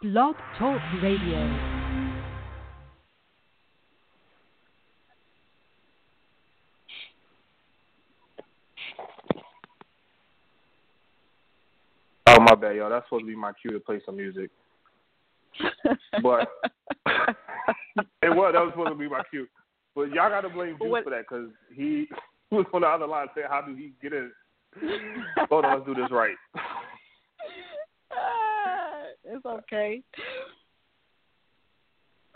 Blog Talk Radio. Oh my bad, y'all. That's supposed to be my cue to play some music. But it was that was supposed to be my cue. But y'all got to blame Juice What- for that because he was on the other line saying, "How did he get in?" Hold on, let's do this right. It's okay.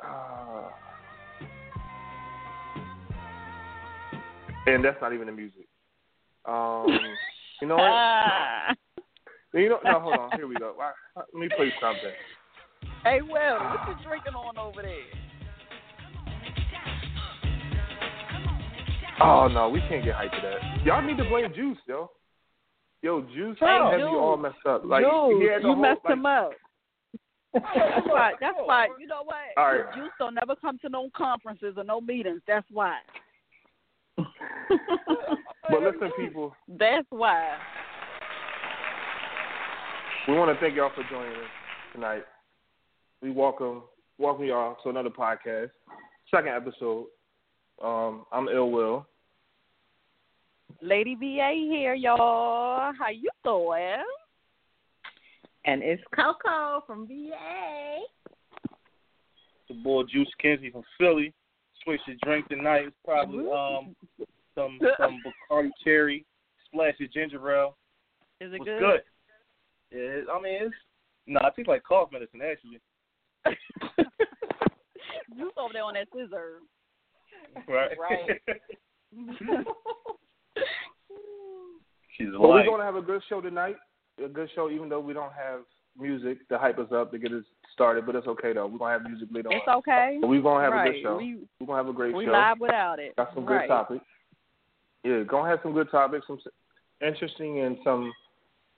Uh, and that's not even the music. Um, you know what? Ah. You know, no, hold on. Here we go. Let me play something. Hey, Will, what you drinking on over there? Oh no, we can't get hyped to that. Y'all need to blame Juice, yo. Yo, Juice Hey, Juice. you all messed up. Like Dude, you whole, messed like, him up. That's why. That's why. You know what? All right. Juice don't never come to no conferences or no meetings. That's why. But listen, people, That's why. we want to thank y'all for joining us tonight. We welcome welcome y'all to another podcast, second episode. Um, I'm Ill Will. Lady VA here, y'all. How you doing? And it's Coco from VA. the boy Juice Kinsey from Philly. Switch your drink tonight. It's probably um some some Bacardi cherry, splash of ginger ale. Is it What's good? good? Yeah, I mean it's no, I think like cough medicine actually. Juice over there on that scissor. Right. Right. She's But we're like going to have a good show tonight. A good show, even though we don't have music to hype us up to get us started. But it's okay though. We're gonna have music later It's on. okay. But we're gonna have a good show. We We're gonna have a great we show. live without it. Got some right. good topics. Yeah, gonna have some good topics, some interesting and some,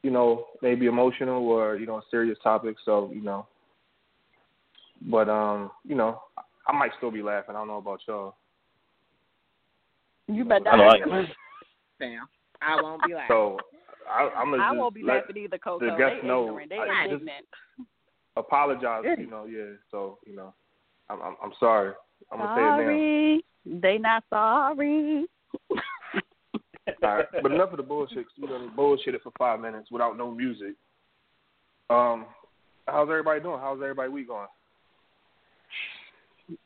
you know, maybe emotional or you know serious topics. So you know, but um, you know, I might still be laughing. I don't know about y'all. You better I like not. Sam. I won't be like So I, I'm gonna I won't be let, laughing either, Coco. the They guests know. ignorant. They I just- indignant. apologize. You know, yeah. So you know, I'm I'm, I'm sorry. I'm gonna say it now. Sorry. They not sorry. All right, but enough of the bullshit. We done bullshitted for five minutes without no music. Um, how's everybody doing? How's everybody week going?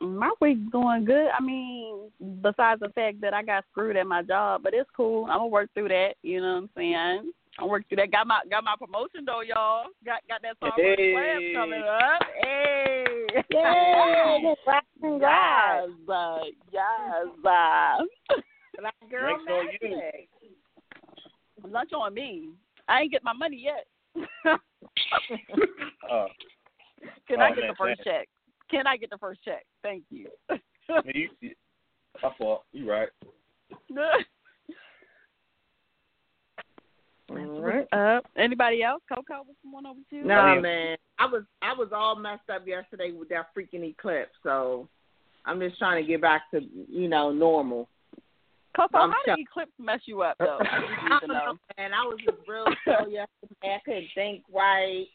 My week's going good. I mean, besides the fact that I got screwed at my job, but it's cool. I'm gonna work through that. You know what I'm saying? I work through that. Got my got my promotion though, y'all. Got got that song Hey. class coming up. Hey. Yay! Congrats. Yes, uh, yes. Uh, Black girl Drinks on you. magic. lunch on me. I ain't get my money yet. uh, Can Oh, I get man, the first man. check? Can I get the first check? Thank you. I mean, you, you, my fault. You right. All right. uh, anybody else? Coco, what's going on with you? Nah, Yeah. man. I was I was all messed up yesterday with that freaking eclipse, so I'm just trying to get back to you know normal. Coco, I'm how sure- did Eclipse mess you up though? I I don't know, know. man. I was just real slow yesterday. I couldn't think right.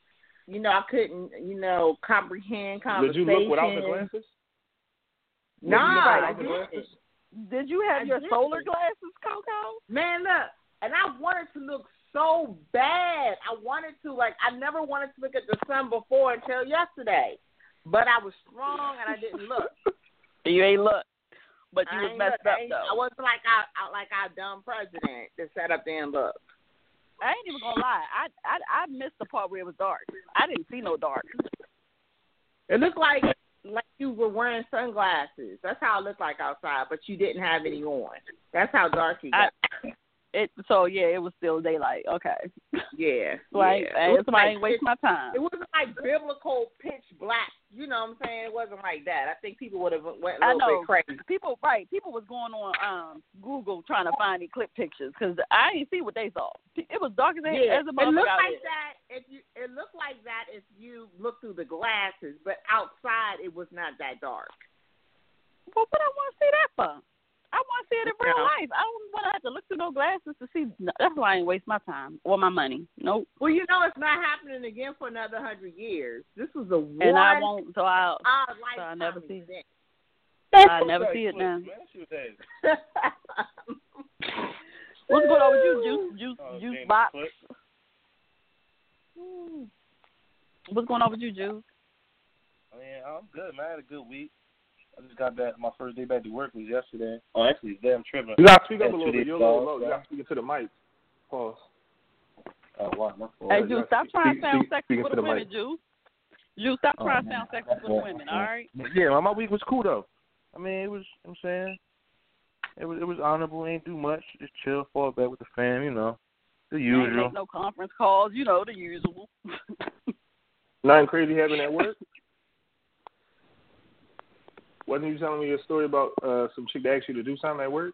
You know, I couldn't, you know, comprehend Did conversation. you look without the glasses? Nah, Did I you look without the didn't. glasses? Did you have I your did. solar glasses, Coco? Man, look, and I wanted to look so bad. I wanted to, like, I never wanted to look at the sun before until yesterday. But I was strong and I didn't look. You ain't look, but you I was messed look. up I, though. I wasn't like our, our like our dumb president that sat up there and looked. I ain't even gonna lie. I I I missed the part where it was dark. I didn't see no dark. It looked like like you were wearing sunglasses. That's how it looked like outside, but you didn't have any on. That's how dark it I, got. It so yeah, it was still daylight. Okay. yeah, Like yeah. It somebody like ain't waste my time. It wasn't like biblical pitch black. You know what I'm saying? It wasn't like that. I think people would have went a I little know. bit crazy. People right, people was going on um Google trying to find eclipse pictures because I didn't see what they saw. It was dark as, Yeah, as a it looked like there. that if you. It looked like that if you look through the glasses, but outside it was not that dark. Well, what I want to see that for? I want to see it in real life. I don't want to have to look through no glasses to see. no, That's why I ain't waste my time or my money. Nope. Well, you know it's not happening again for another hundred years. This was the one And I won't. So I. our So I never see it. event. I never see it now. Man, that shit was ass. What's going on with you, Juice? Juice, Oh, Juice James Box. What's going on with you, Juice? I mean, I'm good, man. I had a good week. I just got back. My first day back to work was yesterday. Oh, actually, today I'm tripping. You gotta speak up Yeah, a little bit. You're a little low. You gotta speak into the mic. Pause. Oh, wow, my fault. Hey, yeah, Juice, stop speak- trying to sound sexy speak for the the women, mic. Juice. Juice, stop Oh, trying to sound sexy for the women, all right? Yeah, my, my week was cool though. I mean, it was. I'm saying, it was it was honorable. Ain't do much. Just chill, fall back with the fam. You know, the usual. make no conference calls, you know, the usual. Nothing crazy happened at work. Wasn't you telling me a story about uh some chick that asked you to do something at work?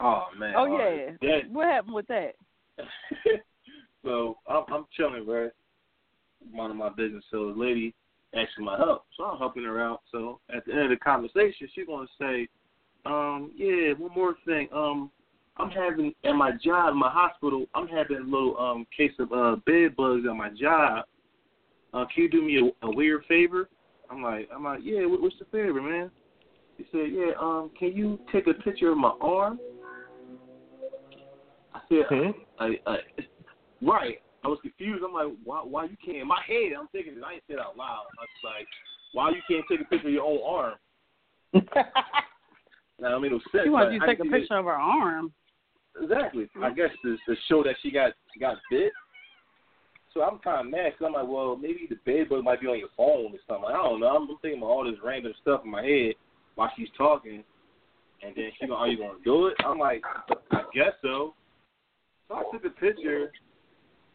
Oh man. oh, yeah. right. That- What happened with that? so I'm I'm chilling, right? One of my business. So the lady asking my help, so I'm helping her out. So at the end of the conversation, she's gonna say, um, yeah, one more thing. Um, I'm having at my job, my hospital, I'm having a little um case of uh bed bugs at my job. Uh, can you do me a, a weird favor? I'm like, I'm like, yeah. What, what's the favor, man? He said, yeah. Um, can you take a picture of my arm? I said, Hmm? I, I, right. I was confused. I'm like, why? Why you can't? In my head, I'm thinking. I ain't said it out loud. I was like, why you can't take a picture of your own arm? Now, I mean, it was sense. She wanted but you to take a didn't picture of her arm. Exactly. I guess to, to show that she got got bit. So I'm kind of mad because I'm like, well, maybe the bed bug might be on your phone or something. I don't know. I'm thinking about all this random stuff in my head while she's talking, and then she going, are you gonna do it? I'm like, I guess so. So I took a picture,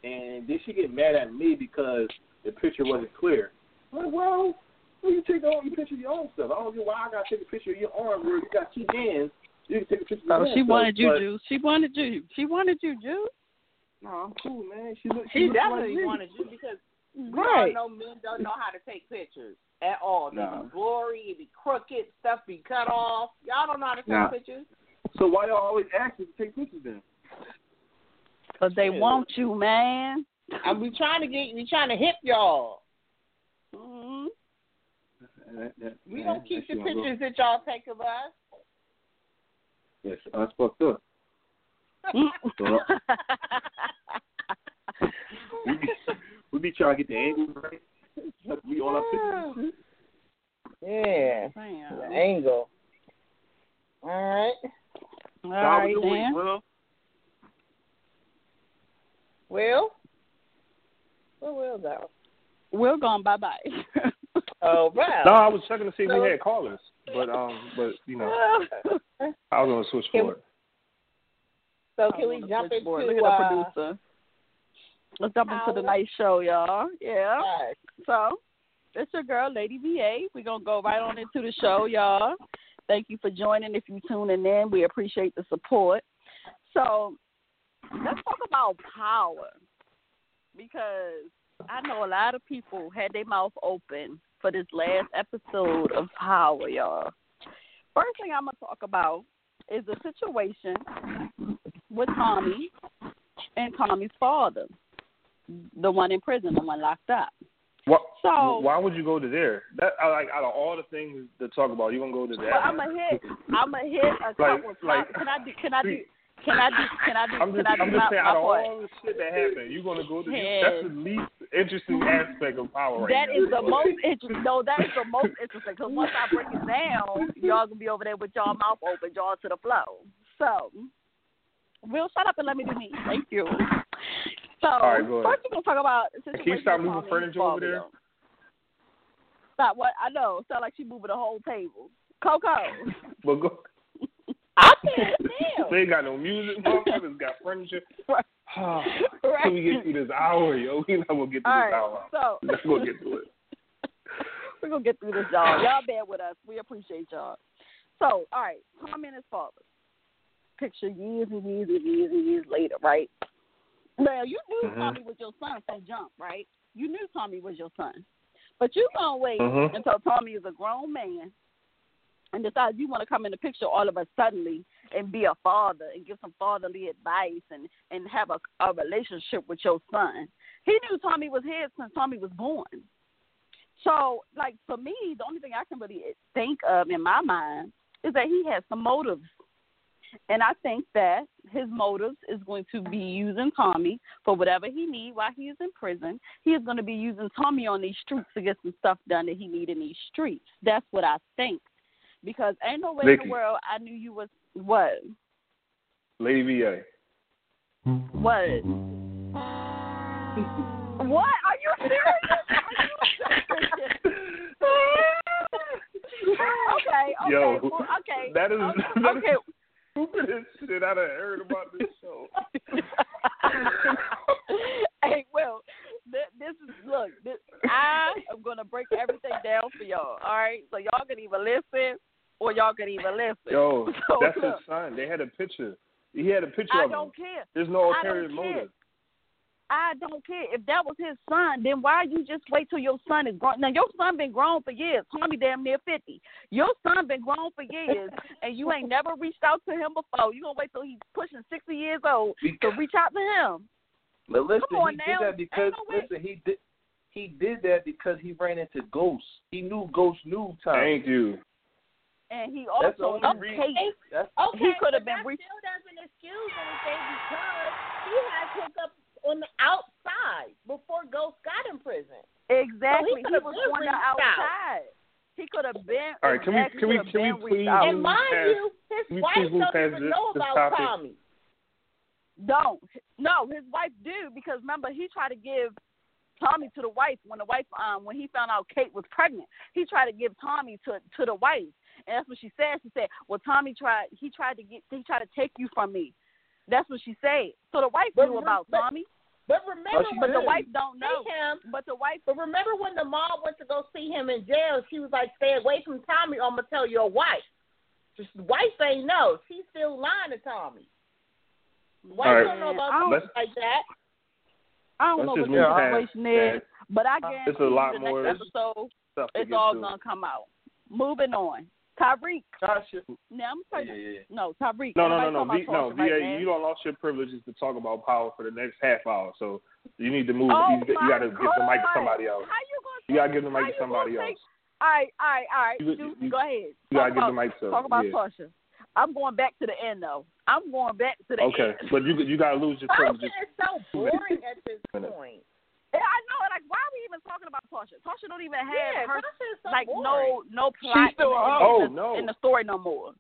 and then she get mad at me because the picture wasn't clear. I'm like, well, well, you take all your picture of your own stuff. I don't know why I gotta take a picture of your arm where you got two hands. You can take a picture of your Oh, own she wanted you, but- Juice. She wanted you. She wanted you, Juice. No, I'm cool, man. She look, She looks definitely like me. wanted you because we Right. all know men don't know how to take pictures at all. They Nah. be blurry, it be crooked, stuff be cut off. Y'all don't know how to take Nah. pictures. So why y'all always ask us to take pictures then? Because they Yeah. want you, man. And we trying to get, we trying to hip y'all. hmm That- that- We man, don't keep the shit don't go- pictures that y'all take of us. Yes, I fucked up. We be, we be trying to get the angle right. we on our pictures. Yeah, Damn. the angle. All right. All So how right, was your then. week, Will? Will? Where Will go? We're going bye bye. Oh, wow. No, I was checking to see if So- we had callers, but um, but you know, I was on the switchboard. So can we jump into Look at the uh, producer. Let's jump into the night show, y'all. Yeah. right. So, it's your girl, Lady VA. We're going to go right on into the show, y'all. Thank you for joining. If you're tuning in, we appreciate the support. So, let's talk about power because I know a lot of people had their mouth open for this last episode of Power, y'all. First thing I'm going to talk about is the situation with Tommy and Tommy's father, the one in prison, the one locked up. What? So- why would you go to there? That I like out of all the things to talk about, you gonna go to that? Well, I'm gonna hit. I'm gonna hit a Like- couple. like- can I do? Can I do? Can I do? Can I do? I'm can just, I do I'm my, saying, my out of part? all the shit that happened, you're gonna go to Yeah. that's the least interesting aspect of power right That now. is the most interesting. No, that is the most interesting. Because once I break it down, y'all gonna be over there with y'all mouth open, jaw to the flow. So, Will, shut up and let me do me. Thank you. So, All right, go ahead. first we're gonna talk about. Can you stop moving furniture over there? Stop. What? I know. Sound like she moving the whole table. Coco. But go. I can't. They got no music, motherfuckers got furniture. Right. Right. Till we get through this hour, yo. We not gonna get through All this right. hour. So Let's go get through it. We're gonna get through this, y'all. Y'all bear with us. We appreciate y'all. So, all right, Tommy and his father. Picture years and years and years and years later, right? Now you knew Mhm. Tommy was your son from jump, right? You knew Tommy was your son, but you gonna wait Mhm. until Tommy is a grown man and decides you want to come in the picture all of a suddenly and be a father and give some fatherly advice and and have a, a relationship with your son. He knew Tommy was his since Tommy was born. So, like for me, the only thing I can really think of in my mind is that he has some motives. And I think that his motives is going to be using Tommy for whatever he need while he is in prison. He is going to be using Tommy on these streets to get some stuff done that he need in these streets. That's what I think. Because ain't no way Vicky. in the world I knew you was what Lady VA. what what are you serious? Okay, okay, Yo, well, okay. that is that is okay. Stupidest shit I've heard about this show. hey, well, th- this is look. This, I am gonna break everything down for y'all. All right, so y'all can even listen or y'all can even listen. Yo, so, that's his son. They had a picture. He had a picture I of him. don't care. There's no I care. motive. I don't care if that was his son. Then why you just wait till your son is grown? Now your son been grown for years. Tommy damn near fifty. Your son been grown for years, and you ain't never reached out to him before. You gonna wait till he's pushing sixty years old to reach out to him? But listen, Come on he now. did that because no listen, he did he did that because he ran into ghosts. He knew ghosts knew time. Thank you. And he That's the also only knew reason. Kate. That's Okay, He could have been that reached- still doesn't excuse anything because he had hookups on the outside before Ghost got in prison. Exactly. So he he was on the reached out. outside. He could have been. All right, can we- can we- can we please reached out. And mind past- you, his wife doesn't even this- know this about topic? Tommy. Don't. No, his wife do because remember he tried to give Tommy to the wife when the wife um when he found out Kate was pregnant. He tried to give Tommy to to the wife. And that's what she said. She said, Well Tommy tried he tried to get he tried to take you from me. That's what she said. So the wife But knew re- about but- Tommy, But remember, Oh, she but the wife don't know. him. But the wife But remember when the mom went to go see him in jail? She was like, "Stay away from Tommy, or I'm gonna tell your wife." Just the wife ain't know. She's still lying to Tommy. The wife All right. don't know about I don't- like that. I don't know what move the past situation is, but I It's a guarantee lot you the more- next episode Stuff it's all to. gonna come out. Moving on. Tariq. Tasha. Now I'm Yeah, talking yeah, yeah. No, Tariq. No, no, no, no, V, no, VA. right you don't lost your privileges to talk about power for the next half hour. So you need to move. Oh you, you got to give the mic to somebody else. How you gonna? You got to give the mic to you somebody else. take- All right, all right, all right. You- Dude, you- go ahead. You got to give the mic to. talk about yeah. Tasha. I'm going back to the end though. I'm going back to the Okay, end. Okay, but you you got to lose your Tasha privileges. is so boring at this point. Yeah, I know. Like, why are we even talking about Tasha? Tasha don't even have Yeah, her Tasha is so like boring. no no plot still in, a in, hoe. the, Oh, no. in the story no more.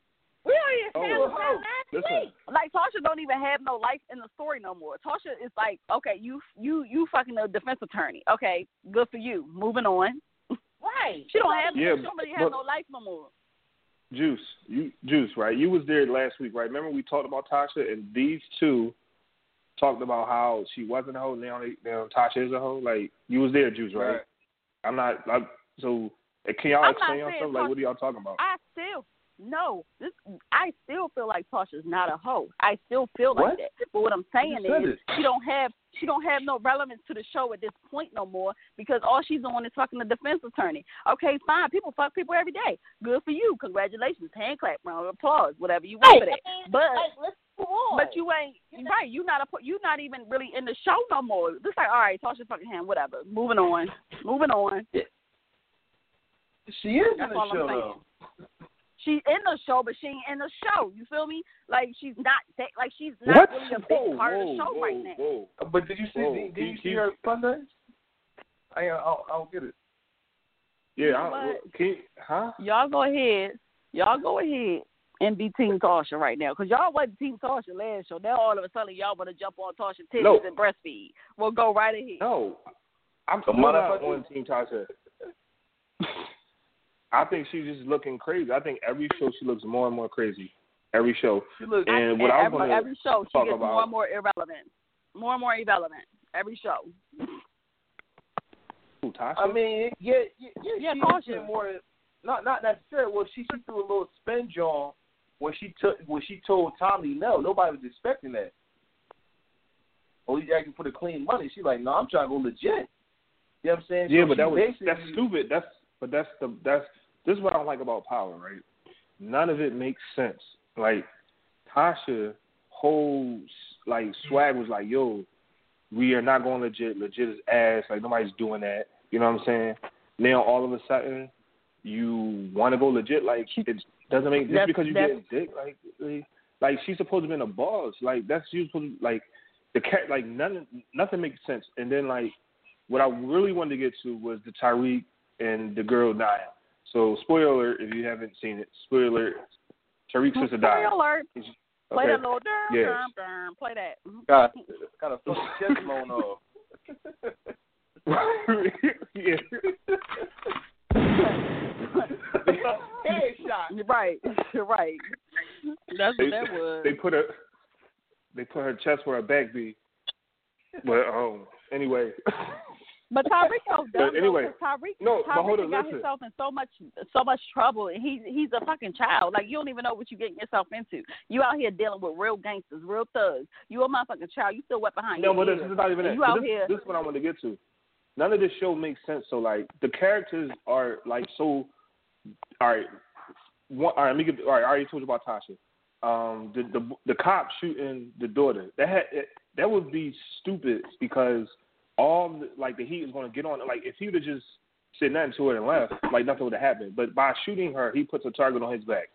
We already Oh, established oh, that oh, last week. Like Tasha don't even have no life in the story no more. Tasha is like, okay, you you you fucking a defense attorney. Okay, good for you. Moving on. Right. She don't have Yeah, she don't really have no life no more. Juice, you Juice, right? You was there last week, right? Remember we talked about Tasha and these two talked about how she wasn't a hoe. Now, they, now Tasha is a hoe. Like you was there, Juice, right? Right. I'm not. I'm, so can y'all I'm explain not saying yourself? Like what are y'all talking about? I still no. This I still feel like Tasha's not a hoe. I still feel like What? that. But what I'm saying is it. she don't have she don't have no relevance to the show at this point no more because all she's doing is fucking the defense attorney. Okay, fine. People fuck people every day. Good for you. Congratulations. Hand clap, round of applause, whatever you want Right. for that. I mean, But like, let's move on. but you ain't right. You not a you not even really in the show no more. Just like all right, toss your fucking hand, whatever. Moving on, moving on. She is That's in the all I'm show though. She's in the show, but she ain't in the show. You feel me? Like she's not that, like she's not what? really a big whoa, part whoa, of the show whoa, right now. Whoa. Uh, but did you see? Whoa, did, did you see her Sunday? I, I, don't- I don't get it. Yeah, You know I, what? can you, huh? Y'all go ahead. Y'all go ahead and be Team Tasha right now, because y'all wasn't Team Tasha last show. Now all of a sudden y'all want to jump on Tasha titties No. and breastfeed. Well, go right ahead. No, I'm Come still on, not on Team Tasha. I think she's just looking crazy. I think every show she looks more and more crazy. Every show. She looks, And And what I was every, every show she gets about- more and more irrelevant, more and more irrelevant. Every show. Ooh, Tasha. I mean, yeah, yeah, yeah. Yeah, she Tasha. more. Not not necessarily. Well, she she threw a little spin John when she took when she told Tommy no. Nobody was expecting that. Oh, he's asking for the clean money. She's like, no, I'm trying to go legit. You know what I'm saying? yeah, So but that was basically- that's stupid. That's but that's the that's this is what I don't like about power, right? none of it makes sense. Like Tasha whole like swag was like, yo, we are not going legit. Legit is ass. Like nobody's doing that. You know what I'm saying? Now all of a sudden you want to go legit. Like it doesn't make just because you get dick. Like like she's supposed to be in a boss. Like that's you supposed to, like the cat. Like none nothing makes sense. And then like what I really wanted to get to was the Tariq and the girl Nia. So spoiler if you haven't seen it. Spoiler alert. Tariq's sister died. Spoiler alert. Play Okay. that little dum Yes. dum dum. Play that. Got got a fucking chest blown off. yeah. Headshot. Right, right. That's They, what that was. they put her they put her chest where her back be. But um anyway. But Tariq goes But dumb. anyway, Tariq, no, but Tariq hold on, got listen. himself in so much, so much trouble, and he's he's a fucking child. Like you don't even know what you're getting yourself into. You out here dealing with real gangsters, real thugs. You a motherfucking child. You still wet behind No, your but this ears. is not even And that. You out this, here. this is what I want to get to. None of this show makes sense. So like the characters are like so. All right, one, all right. Let me get. All right, I already told you about Tasha. Um, the the the cop shooting the daughter. That had that would be stupid because all the, like the heat is going to get on. Like if he would have just said nothing to her and left, like nothing would have happened. But by shooting her, he puts a target on his back.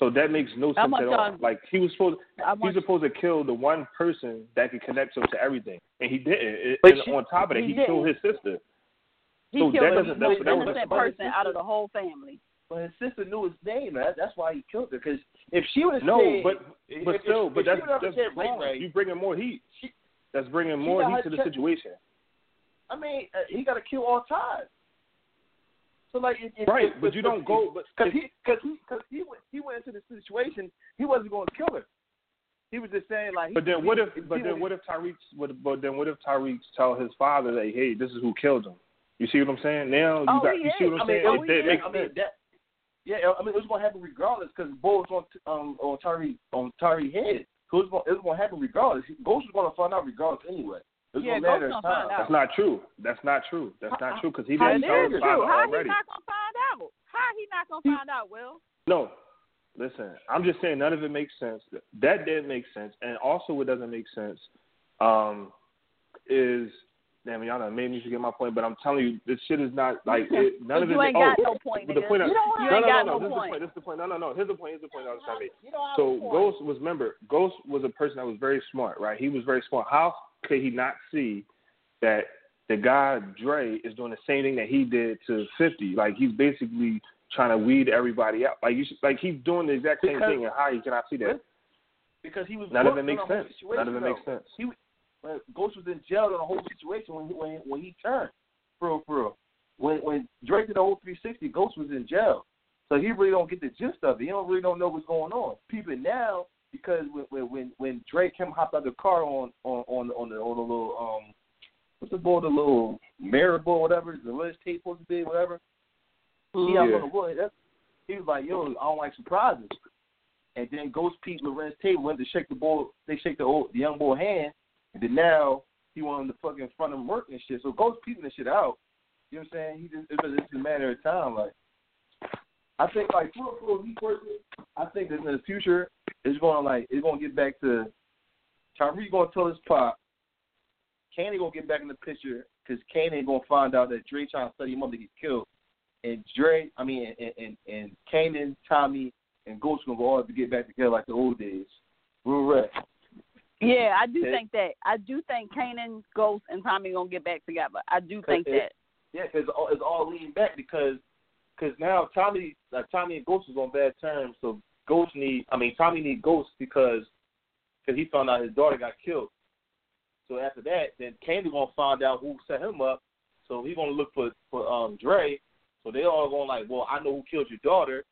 So that makes no sense at all. y'all- Like he was supposed I he's want supposed to kill the one person that could connect him to everything, and he didn't. It- But and she- on top of that, he he, killed his sister. he so killed that doesn't- that's- most that was- innocent person out of the whole family. But his sister knew his name. That, that's why he killed her. Because if she would have No, said, but but if- still, if but she that's would've that's said wrong. Ray, You bringing more heat. She- That's bringing more heat to the check- situation. I mean, uh, he got to kill all ties. So like, if, if, Right, if, but you don't go. But because he because he because he went he went into the situation. He wasn't going to kill her. He was just saying like. but then what if? he, But he then what if Tariq? Would, but then what if Tariq tell his father that hey, this is who killed him? You see what I'm saying? Now you Oh, got. he You see what I'm I mean, saying? oh, it, he that makes I mean sense. that. Yeah, I mean it was going to happen regardless because Bo was on um on Tyree on Tyree head. So it was going it was going to happen regardless. Ghost was going to find out regardless anyway. It Yeah, gonna matter Ghost of gonna time. find out. That's not true. That's not true. That's not true because he didn't it tell is his true. father How already. he not gonna find out? How he not gonna find out? Will? No, listen. I'm just saying none of it makes sense. That didn't make sense, and also what doesn't make sense um, is damn y'all done made me forget my point. But I'm telling you, this shit is not like it, none of it. you ain't oh, got no point, but the nigga. point. I- you don't no, no, got no, no no. This is the point. point. This is the point. No, no, no. Here's the point. Here's the point I was trying to make. So. Ghost was remember Ghost was a person that was very smart, right? He was very smart. How could he not see that the guy Dre is doing the same thing that he did to Fifty? Like he's basically trying to weed everybody out. Like you should, like he's doing the exact same Because- thing, and how he cannot see that? because he was None of it makes on the whole sense. None of it makes sense. He was- uh, Ghost was in jail on the whole situation when he when when he turned for real, for real. When when Dre did the whole 360, Ghost was in jail, so he really don't get the gist of it. He don't really don't know what's going on. People now because when when when, when Dre came hopped out of the car on on on on the on the little um what's the boy the little Maribor whatever the Liz tape supposed to be whatever. He out Yeah. on the wood. That's, he was like, yo, I don't like surprises. And then Ghost Pete Lorenz Tate went to shake the ball. They shake the old, the young boy hand, and then now he wanted to fucking front him work and shit. So Ghost peeping this shit out. You know what I'm saying? He just it's just a matter of time. Like I think like for for me personally, I think that in the future it's going to like it's going to get back to Tyree going to tell his pop. Kanan gonna get back in the picture because Kanan gonna find out that Dre trying to study him up to get killed and Dre, I mean, and and, and Kanan, Tommy, and Ghost gonna go all have to get back together like the old days. Real. Yeah, I do Okay. think that. I do think Kanan, Ghost, and Tommy gonna get back together. I do think it- that. Yeah, because it's all, it's all leading back because cause now Tommy, like Tommy and Ghost is on bad terms, so Ghost need, I mean, Tommy need Ghost because cause he found out his daughter got killed. So after that, then Kanan gonna find out who set him up. So he gonna look for for um Dre. So they all going like, well, I know who killed your daughter.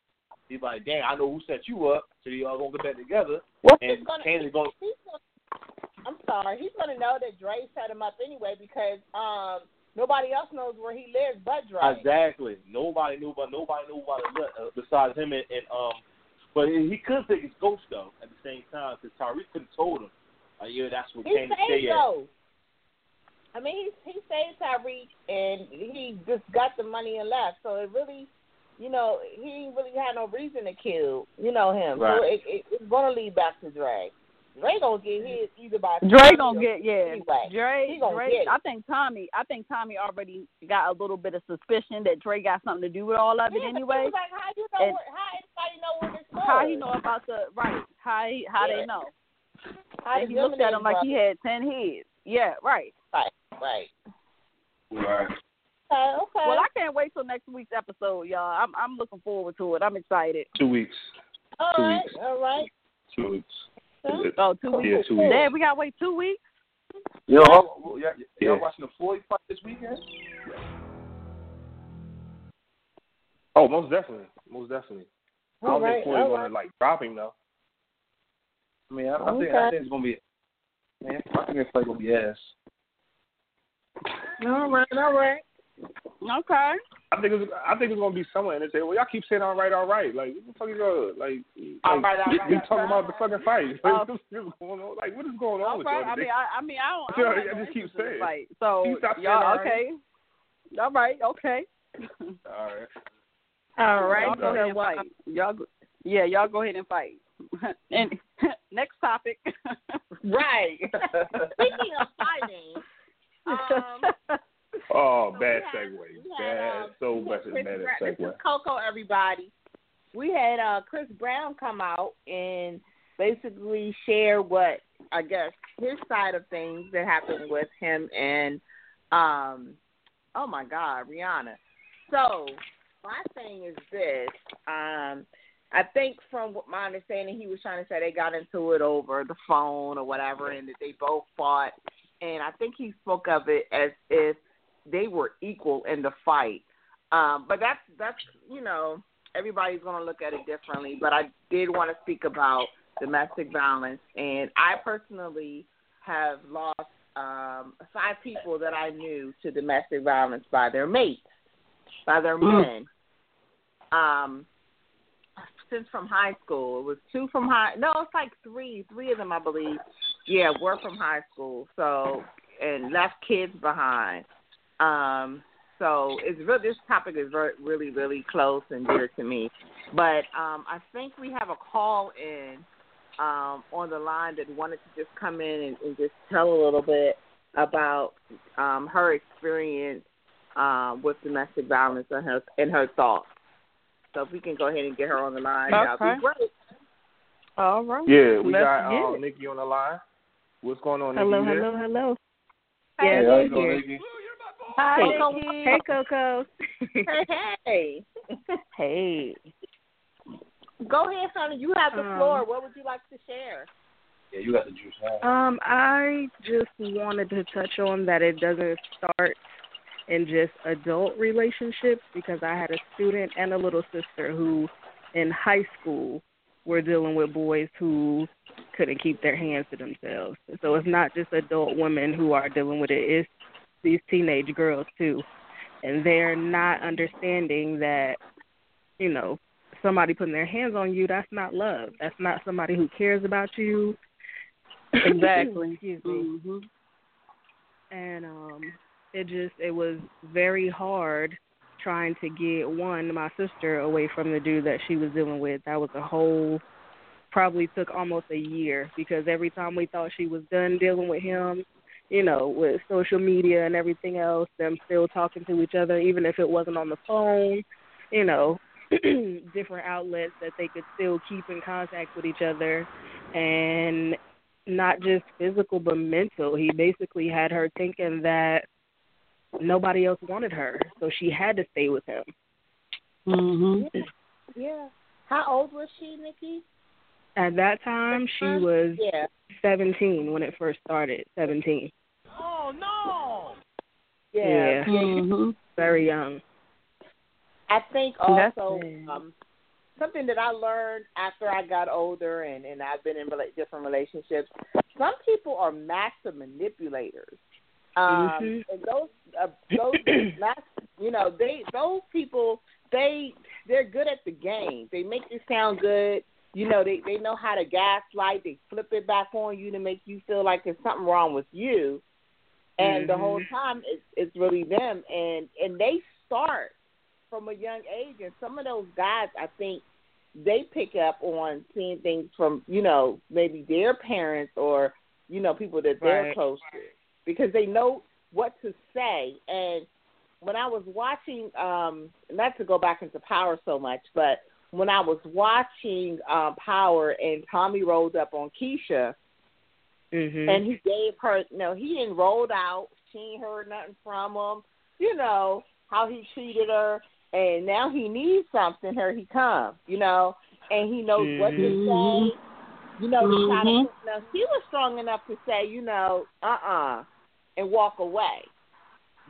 He's like, dang, I know who set you up. So they all gonna get back together. Well, And gonna, Kanan's gonna gonna, I'm sorry, he's gonna know that Dre set him up anyway because um nobody else knows where he lives but Dre. Exactly. Nobody knew but nobody knew about it uh, besides him and, and um. But he could think his Ghost though at the same time because Tariq could have told him, like, yeah, that's what He saved say. at. though. I mean, he he saved Tariq and he just got the money and left. So it really, you know, he really had no reason to kill, you know him. Right. So it, it, it's gonna lead back to Dre. Dre gonna get his either by Dre Tommy gonna or get yeah. Anyway, Dre, he gonna Dre. get it. I think Tommy. I think Tommy already got a little bit of suspicion that Dre got something to do with all of it yeah, but anyway. was like, how you know? And- where, how anybody know where this was? How he know about the right? How he, how Yeah. they know? How And he looked at him like he had ten heads. Yeah, right. Right, right. Right. Okay, okay. Well, I can't wait till next week's episode, y'all. I'm I'm looking forward to it. I'm excited. Two weeks. all two right, weeks. all right. Two weeks. Huh? Oh, two weeks. Yeah, two weeks. Dad, we gotta wait two weeks. Yo, y'all, y'all, y'all Yeah. watching the Floyd fight this weekend? Oh, most definitely. Most definitely. I don't right, think Floyd all gonna right. like drop him though. I mean, I, I think I think it's gonna be. Man, I think this fight gonna be ass. All right, all right. Okay. I think it's I think it's gonna be somewhere in there. Well, y'all keep saying all right, all right. Like what the fuck is going like? All like, right, all right, We all talking right. about the fucking fight. Oh. Like, what's going on? Like what is going on with y'all? I mean, I, I mean, I don't. I, don't I have no just keep interest in this saying. Fight. So Can you stop saying y'all all right? okay? All right. Okay. all right. All Y'all right. go ahead and fight. Y'all, yeah, y'all go ahead and fight. and next topic. Right. Speaking of fighting, um, Oh, So bad had- segue. had, Bad, um, so had bad, Brown- This segue. is Coco, everybody. We had uh, Chris Brown come out and basically share what I guess his side of things that happened with him and um oh my God, Rihanna. So my thing is this. Um I think from what my understanding he was trying to say they got into it over the phone or whatever and that they both fought and I think he spoke of it as if they were equal in the fight. Um, but that's that's you know everybody's going to look at it differently. But I did want to speak about domestic violence, and I personally have lost um, five people that I knew to domestic violence by their mates, by their Mm. men. Um, since from high school, it was two from high. No, it's like three, three of them, I believe. Yeah, were from high school. So and left kids behind. Um, so it's really this topic is very, really really close and dear to me. But um, I think we have a call in um, on the line that wanted to just come in and, and just tell a little bit about um, her experience um, with domestic violence and her and her thoughts. So if we can go ahead and get her on the line, that'd be great. All right. Yeah, we Let's got get uh, it. Nikki on the line. What's going on, Hello, You there? hello, hello. Hey, Yeah, how I'm you. Nikki? Hi, Hey, Hey, Coco. Hey, hey. go ahead, Sonny. You have the Um, floor. What would you like to share? Yeah, you got the juice. Huh? Um, I just wanted to touch on that it doesn't start in just adult relationships because I had a student and a little sister who, in high school, were dealing with boys who couldn't keep their hands to themselves. So it's not just adult women who are dealing with it; it's these teenage girls too, and they're not understanding that, you know, somebody putting their hands on you, that's not love. That's not somebody who cares about you. Exactly. Excuse me. hmm And um it just it was very hard trying to get one, my sister, away from the dude that she was dealing with. That was a whole probably took almost a year because every time we thought she was done dealing with him, you know, with social media and everything else, them still talking to each other, even if it wasn't on the phone, you know, different outlets that they could still keep in contact with each other and not just physical but mental. He basically had her thinking that nobody else wanted her, so she had to stay with him. hmm Yeah. How old was she, Nikki? At that time, she was Yeah. 17 when it first started. 17. Yeah. Yeah. hmm Very young. I think also um, something that I learned after I got older and and I've been in rela- different relationships. Some people are master manipulators. Um, Mhm. and those uh, those mas- you know they those people they they're good at the game. They make you sound good. You know they they know how to gaslight. They flip it back on you to make you feel like there's something wrong with you. And the whole Mhm. time it's it's really them and and they start from a young age, and some of those guys, I think, they pick up on seeing things from you know maybe their parents or you know people that they're Right. close to because they know what to say. And when I was watching, um, not to go back into Power so much, but when I was watching um, Power and Tommy rolled up on Keisha Mhm. and he gave her no, he enrolled out. She ain't heard nothing from him. You know how he treated her, and now he needs something. Here he comes. You know, and he knows what to say. You know, to try to. Now he was strong enough to say, you know, uh uh and walk away.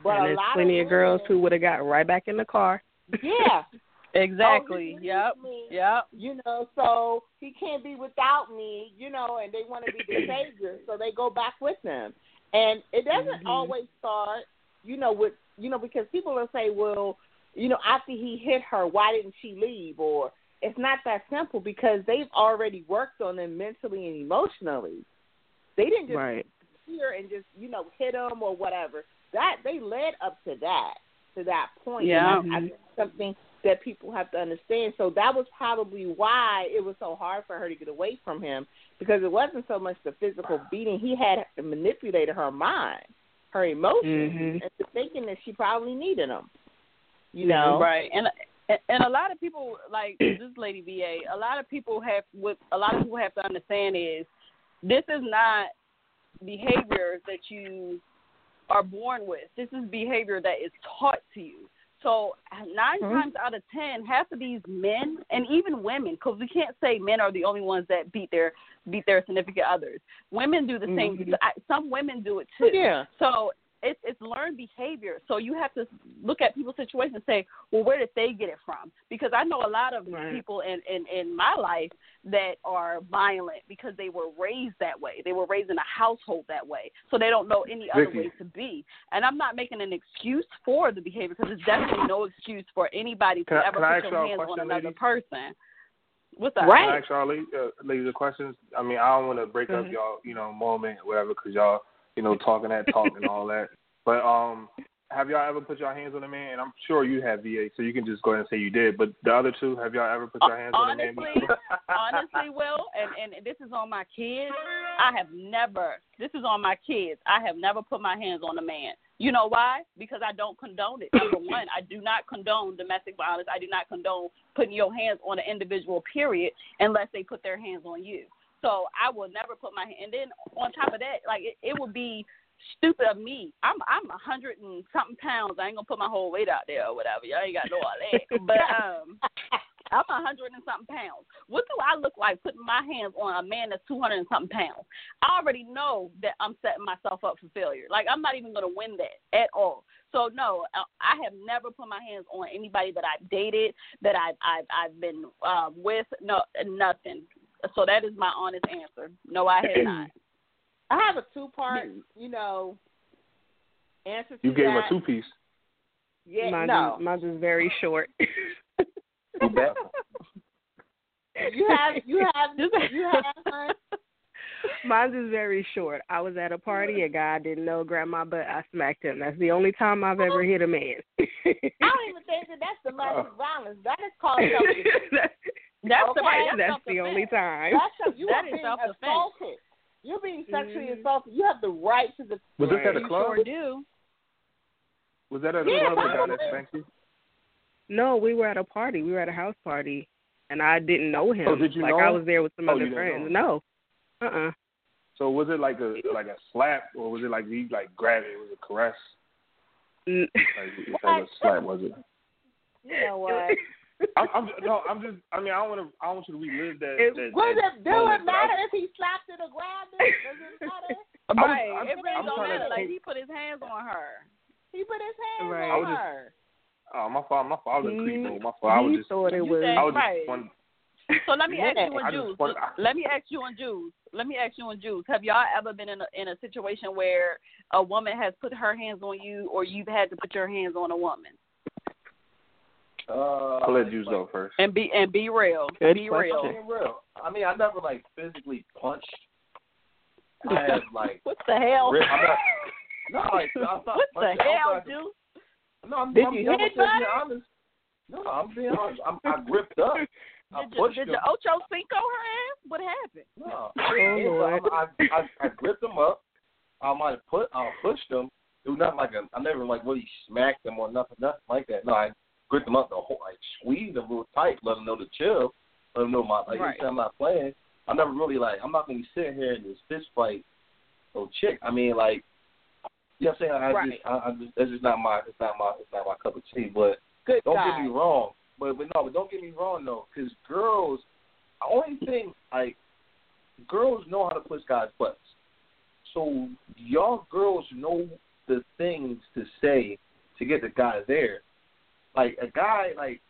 But and a there's lot plenty of, of girls who would have got right back in the car. yeah, Exactly. Oh, yep. me. Yep. you know, so he can't be without me, you know, and they want to be the savior, so they go back with them. And it doesn't Mhm. always start, you know, with you know, because people will say, Well, you know, after he hit her, why didn't she leave? Or it's not that simple because they've already worked on them mentally and emotionally. They didn't just Right. here and just, you know, hit them or whatever. That they led up to that, to that point. Yeah. I, I think something that people have to understand. So that was probably why it was so hard for her to get away from him because it wasn't so much the physical beating. He had manipulated her mind, her emotions, Mhm. into thinking that she probably needed him. You know, Right. And and a lot of people like this lady VA, a lot of people have what a lot of people have to understand is this is not behavior that you are born with. This is behavior that is taught to you. So 9 Mhm. times out of ten, half of these men and even women, because we can't say men are the only ones that beat their beat their significant others. Women do the same. Mhm. I, some women do it too. yeah. So it's it's learned behavior. So you have to look at people's situation and say, well, where did they get it from? Because I know a lot of Right. people in, in in my life that are violent because they were raised that way. They were raised in a household that way, so they don't know any other Vicky. way to be. And I'm not making an excuse for the behavior because it's definitely no excuse for anybody Can to I- ever put ask your y'all hands on another ladies? person. What's that? Right. Can I ask y'all ladies, uh, ladies a questions? I mean, I don't want to break up Mhm. y'all, you know, moment whatever, because y'all, you know, talking that talk and all that. But um, have y'all ever put your hands on a man? And I'm sure you have VA, so you can just go ahead and say you did. But the other two, have y'all ever put your hands on a man? Honestly, before? honestly, Will, and and this is on my kids. I have never. This is on my kids. I have never put my hands on a man. You know why? Because I don't condone it. Number one, I do not condone domestic violence. I do not condone putting your hands on an individual. Period, unless they put their hands on you. So I will never put my hand. And then on top of that, like it, it would be stupid of me. I'm I'm a hundred and something pounds. I ain't gonna put my whole weight out there or whatever. Y'all ain't got no all that. But um. I'm a hundred and something pounds. What do I look like putting my hands on a man that's two hundred and something pounds? I already know that I'm setting myself up for failure. Like I'm not even going to win that at all. So no, I I have never put my hands on anybody that I've dated, that I've I've I've been uh, with. No, nothing. So that is my honest answer. No, I have not. I have a two part, you know, answer to You gave that. a two piece. Yeah, mine's, no. is, mine's is very short. Too. You have you have you have one. Mine's is very short. I was at a party, a guy I didn't know grabbed my butt. I smacked him. That's the only time I've ever hit a man. I don't even think that that's domestic oh. violence. That is called something. that's That's the Okay. right. That's, that's the only time. That's some, you That are being self-defense. assaulted. You're being sexually Mhm. assaulted. You have the right to the. Was this at a You club? sure do. Was that at a Yeah, club? The guy that spanked you? No, we were at a party. We were at a house party, and I didn't know him. Oh, did you like know I was there with some Oh, other friends. No. Uh uh So was it like a like a slap, or was it like he like grabbed it? Was it a caress? Like, it's like a slap, was it? You know what? I'm, I'm no, I'm just. I mean, I want to. I want you to relive that. It- that, What that does it do? moment, It but I- matter if he slapped it or grabbed it? Does it matter? was- Right. I'm- it really don't matter. Like he put his hands on her. He put his hands Right. I on was just- her. Oh, my fault. My fault. I creep. He- though. My fault. I was just. thought it was. said- I was Right. just one. So let me ask you I and just Juice. want- Let me ask you and Juice. Let me ask you and Juice. Have y'all ever been in a in a situation where a woman has put her hands on you, or you've had to put your hands on a woman? Uh, I'll let Juice go first. And be and be real. Good be question. real. Being real. I mean, I never like physically punched. I have like. What the hell? Rip, I'm not, no, like, I'm not what the punching. I'm hell, not- Juice? No, I'm, Did I'm, you I'm hit just being honest. No, I'm being honest. I'm, I gripped up. I Did, you, did him. the Ocho Cinco her ass? What happened? No, Oh, I, I, I, I gripped him up. I might have put, I pushed him. It was not like a, I never like really smacked him or nothing, nothing like that. No, I gripped him up the whole, like squeezed him real tight, let him know to chill, let him know my, like, Right. I'm not playing. I never really like, I'm not gonna be sitting here in this fist fight, no chick. I mean, like, you know what I'm saying? I Right. just, I, I just, that's just not my, it's not my, it's not my cup of tea. But Good don't guy. get me wrong, but but no, but don't get me wrong though, because girls, the only thing like girls know how to push guys' butts. So y'all girls know the things to say to get the guy there. Like a guy, like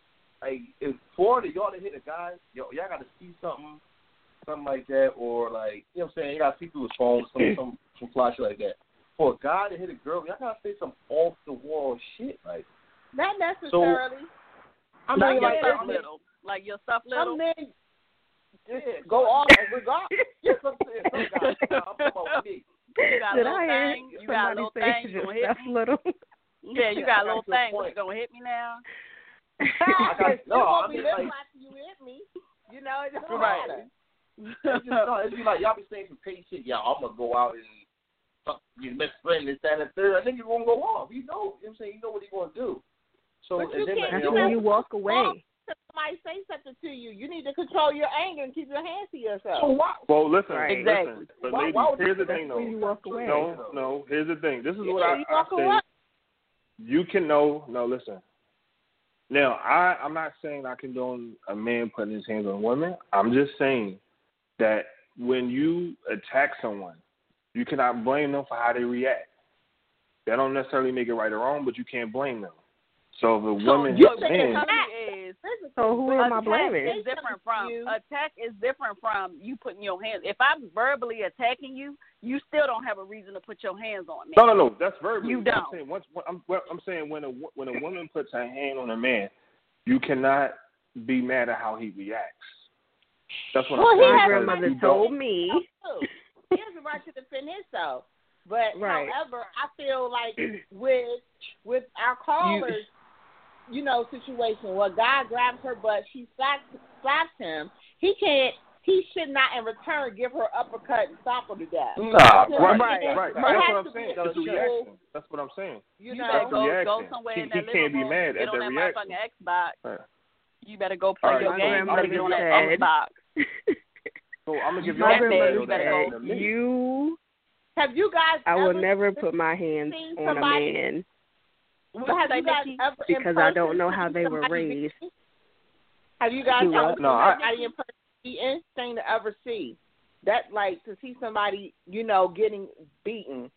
like in Florida, y'all to hit a guy, y'all, y'all got to see something, something like that, or like you know what I'm saying. You got to see through his phone, some some some flash like that. For a guy to hit a girl, y'all got to say some off the wall shit. Like Not necessarily. I like mean, your like, stuff I mean, little, like your stuff some little. men just go off regardless. yeah, some, yeah, some guys. I'm talking about me. You got a Did little I hear thing. You got a somebody little say thing. You your gonna hit me? little? Yeah, you got I a little thing. point. You gonna hit me now? I got- It no, won't I be mean, like- after you hit me. You know, it doesn't Right. matter. It's just, no, it's be like y'all be saying some crazy shit. Yeah, I'm gonna go out and fuck your best friend, this, that, and the third. I think you're gonna go off. You know, you know what I'm saying? You know what he's gonna do. So But you can't- That's you when you walk away. Somebody say something to you. You need to control your anger and keep your hands to yourself. so why? Well, listen, Right. Exactly. listen. But Why- ladies, why here's the thing, That's when you though. walk away. No, no. Here's the thing. This is what I, you I say. away. You can know. No, listen. Now, I I'm not saying I condone a man putting his hands on women. I'm just saying that when you attack someone, you cannot blame them for how they react. That don't necessarily make it right or wrong, but you can't blame them. So if a So woman you hits what you're men, is So who am I attack blaming? is different from attack is different from you putting your hands. If I'm verbally attacking you, you still don't have a reason to put your hands on me. No, no, no. That's verbally. You I'm don't. saying once. I'm, I'm saying when a when a woman puts her hand on a man, you cannot be mad at how he reacts. That's what Well, I'm saying. My has because grandmother you told me. He has a right to defend himself. But Right. however, I feel like with with our callers, you, know, situation where God grabs her butt, she slaps slaps him. He can't. He should not, in return, give her uppercut and stop her to death. Mm. Nah, Yeah, right, right. right. That's what I'm saying. be It's a a reaction. That's what I'm saying. You You know, better go reaction. go somewhere He- in he that can't living be room, mad get on that that motherfucking Xbox. Right. You better go play All right, your game. You better get on that Xbox. So I'm gonna give you My That all man, grandmother you better go. in a said, minute. "You, have you guys? I will never put my hands on a man You have you guys ever because I don't know how they were raised." Have you guys ever No, I- in person beaten? Thing to ever see that like to see somebody you know getting beaten.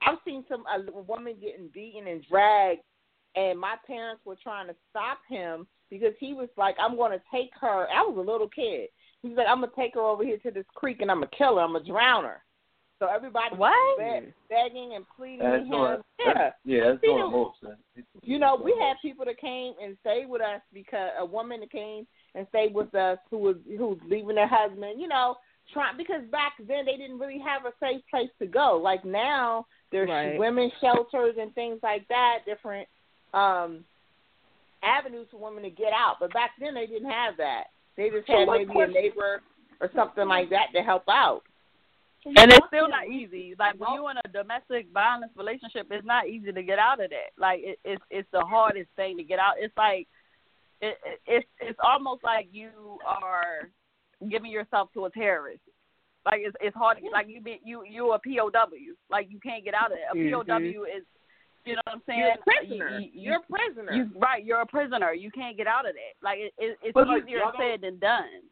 I've seen some a woman getting beaten and dragged, and my parents were trying to stop him because he was like, "I'm going to take her." I was a little kid. He was like, "I'm gonna take her over here to this creek and I'm gonna kill her. I'm gonna drown her." So everybody was What? beg- begging and pleading That's with doing, him. Yeah. that's, yeah, that's See, doing the- the most. man. You know, we had people that came and stayed with us because a woman that came and stayed with us who was who was leaving her husband. You know, trying because back then they didn't really have a safe place to go. Like now, there's Right. women's shelters and things like that, different um avenues for women to get out. But back then they didn't have that. They just So had my maybe question- a neighbor or something like that to help out. And it's still not easy. Like when you're in a domestic violence relationship, it's not easy to get out of that. Like it, it's it's the hardest thing to get out. It's like it, it, it's it's almost like you are giving yourself to a terrorist. Like it's it's hard. Like you be you you a POW. Like you can't get out of it. A Mhm. POW is you know what I'm saying. You're a prisoner. You, you, You're a prisoner. you right. You're a prisoner. You can't get out of that. Like it, it, it's But, easier said than done.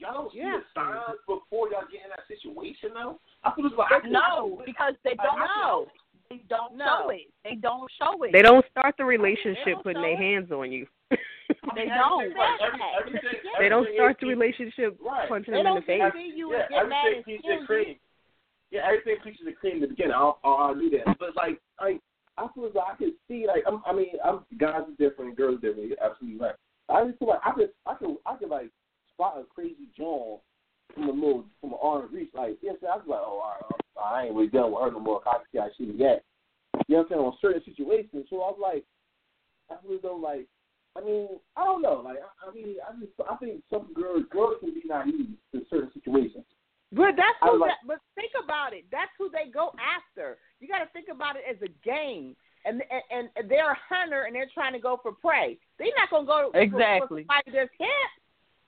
Y'all don't see Yeah. the signs before y'all get in that situation now. I feel like No, because they don't No. They don't No. show it. They don't show it. They don't start the relationship don't putting their it. hands on you. They don't. Everything, every, everything, they don't start is- the relationship Right. punching they them in don't the face. you yeah, get everything and peaches kill and cream. Yeah, everything peaches and cream in the beginning. I'll, I'll, I'll do that. But like, like I feel like I could see like I'm, I mean, I'm guys are different, girls are different. You're absolutely right. I just feel like I could, I could, I could like spot a crazy John from a little from an arm reach. Like, yes, I was like, oh, all right, I ain't really dealing with her no more. I see how she was. You know what I'm saying? On certain situations, so I was like, I feel as though like I mean, I don't know. Like, I, I mean, I just, I think some girls, girls can be naive in certain situations. But that's who. like- that, but think about it. That's who they go after. You got to think about it as a game. And, and and they're a hunter and they're trying to go for prey. They're not gonna go for- Exactly. for somebody that's hit.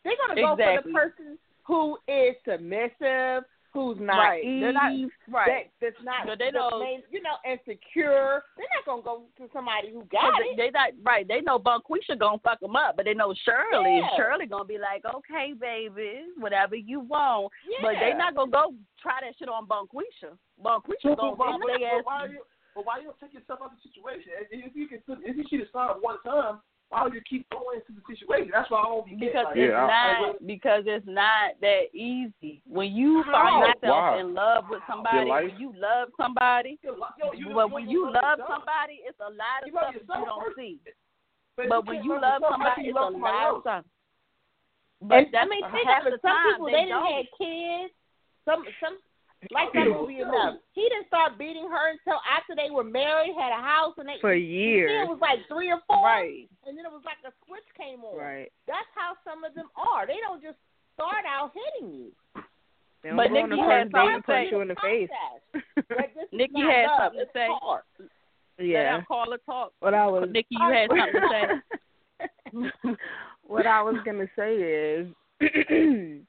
They're gonna go for the person who is submissive, who's Right. naive, They're not right. that, that's not, But they that's know- main- you know, insecure. They're not gonna go to somebody who got it. they, they not right. They know Bunquisha gonna fuck them up, but they know Shirley. Yeah. Shirley gonna be like, okay, baby, whatever you want. yeah. But they not gonna go try that shit on Bunquisha. Bunquisha gonna but, get their but why ass. you, but why you don't take yourself out of the situation? If if you can, if you should have signed one time, why would you keep going into the situation? That's why I don't be Because like, it's Yeah, I- not because it's not that easy. When you How? find yourself Why? in love with somebody, when you love somebody, yo, you, but when you love yourself. somebody, it's a lot of You stuff you don't first. see. But, But you when you love love yourself, how somebody, you it's a love somebody lot of stuff. But and, that's I mean, think half of the it. Some people they they didn't don't. have kids. Some some like that movie enough. He didn't start beating her until after they were married, had a house, and they For years. kid was like three or four, Right. and then it was like a switch came on. Right. That's how some of them are. They don't just start out hitting you. They But Nikki had first date and something to say. punch you in the face. But Nikki had love. something to It's say. hard. yeah. Let call a talk. What I was Nikki, you had something to say. what I was gonna say is,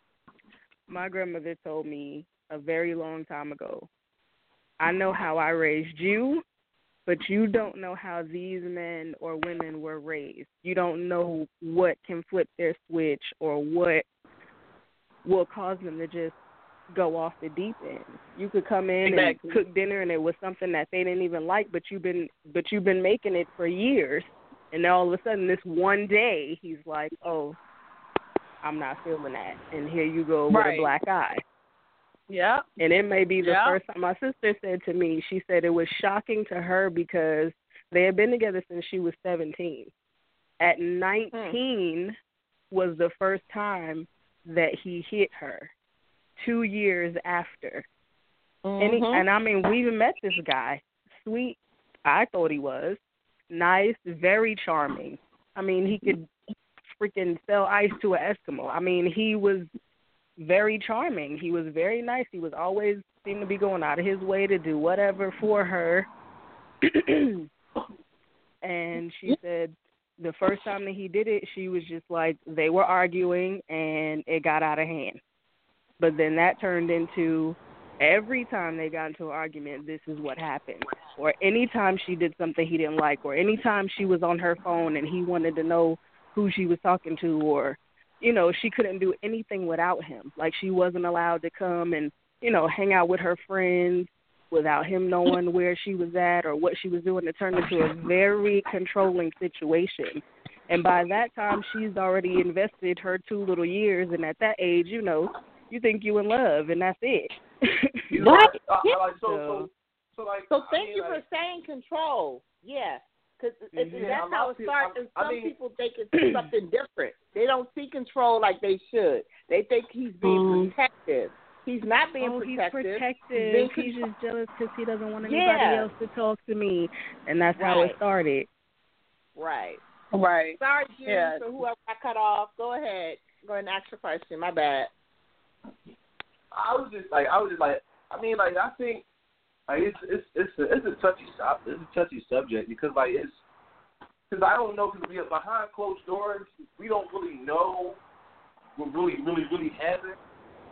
my grandmother told me a very long time ago. I know how I raised you, but you don't know how these men or women were raised. You don't know what can flip their switch or what will cause them to just go off the deep end. You could come in Exactly. and cook dinner and it was something that they didn't even like, but you've been but you've been making it for years and all of a sudden this one day he's like, "Oh, I'm not feeling that." And here you go with a black eye. Yeah. And it may be the Yeah. first time my sister said to me, she said it was shocking to her because they had been together since she was 17. At 19 was the first time that he hit her. 2 years after. And, he, Mm-hmm. and I mean, we even met this guy. Sweet, I thought he was. Nice, very charming. I mean, he could freaking sell ice to an Eskimo. I mean, he was very charming. He was very nice. He was always seemed to be going out of his way to do whatever for her. and she said the first time that he did it, she was just like they were arguing and it got out of hand. But then that turned into every time they got into an argument, this is what happened. Or anytime she did something he didn't like, or anytime she was on her phone and he wanted to know who she was talking to, or, you know, she couldn't do anything without him. Like she wasn't allowed to come and, you know, hang out with her friends without him knowing where she was at or what she was doing. It turned into a very controlling situation. And by that time, she's already invested her two little years. And at that age, you know, you think you in love, and that's it. You Right. know, I, I, like, so, So- so, so, like, So I thank mean, you like, for saying control. Yeah. Because. Yeah, that's how it people- starts. I- And I some mean- people think it's something different. They don't see control like they should. They think he's being Mhm. protective. He's not being oh, he's protective. protective. being He's just jealous because he doesn't want anybody Yeah. else to talk to me, and that's how it started. Right. Right. Sorry, Judy, Yeah. for whoever I cut off. Go ahead. Go ahead and ask your question. My bad. I was just like, I was just like, I mean, like, I think, like, it's it's it's a, it's a touchy. It's a touchy subject because, like, it's because I don't know because we are behind closed doors. We don't really know what really, really, really happened.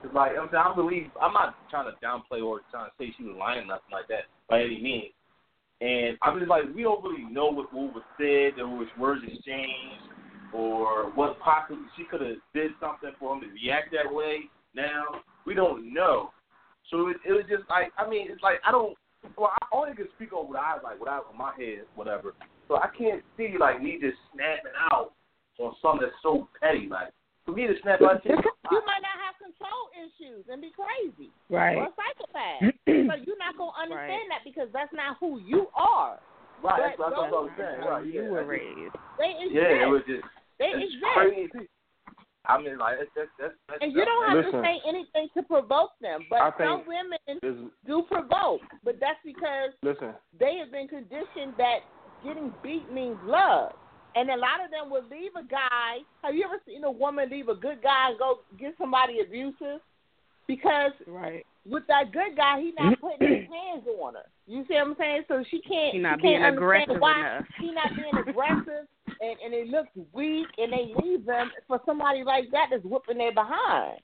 Cause like I'm saying, I believe I'm not trying to downplay or trying to say she was lying, or nothing like that by any means. And I'm just like, we don't really know what, what was said, or which words exchanged, or what possibly she could have did something for him to react that way. Now we don't know. So it, it was just like, I mean, it's like I don't. Well, I only can speak on what I like, what I in my head, whatever. So I can't see like me just snapping out on something that's so petty. Like for me to snap out, shit, You might not have control issues and be crazy Right. or a psychopath. so you're not gonna understand that because that's not who you are. right? That's, But that's what I was saying. Right? you yeah, were I just- raised. They exist. Yeah, it was just they it's exist. crazy. I mean, like that's that's that's. that's And you don't have Listen. to say anything to provoke them. But I some think- women Is- do provoke. But that's because listen, they have been conditioned that getting beat means love. And a lot of them will leave a guy. Have you ever seen a woman leave a good guy and go get somebody abusive? Because Right. with that good guy, he not putting his hands on her. You see what I'm saying? So she can't. He not she can't understand aggressive why enough. He not being aggressive, and and it looks weak, and they leave them for somebody like that that's whooping their behind.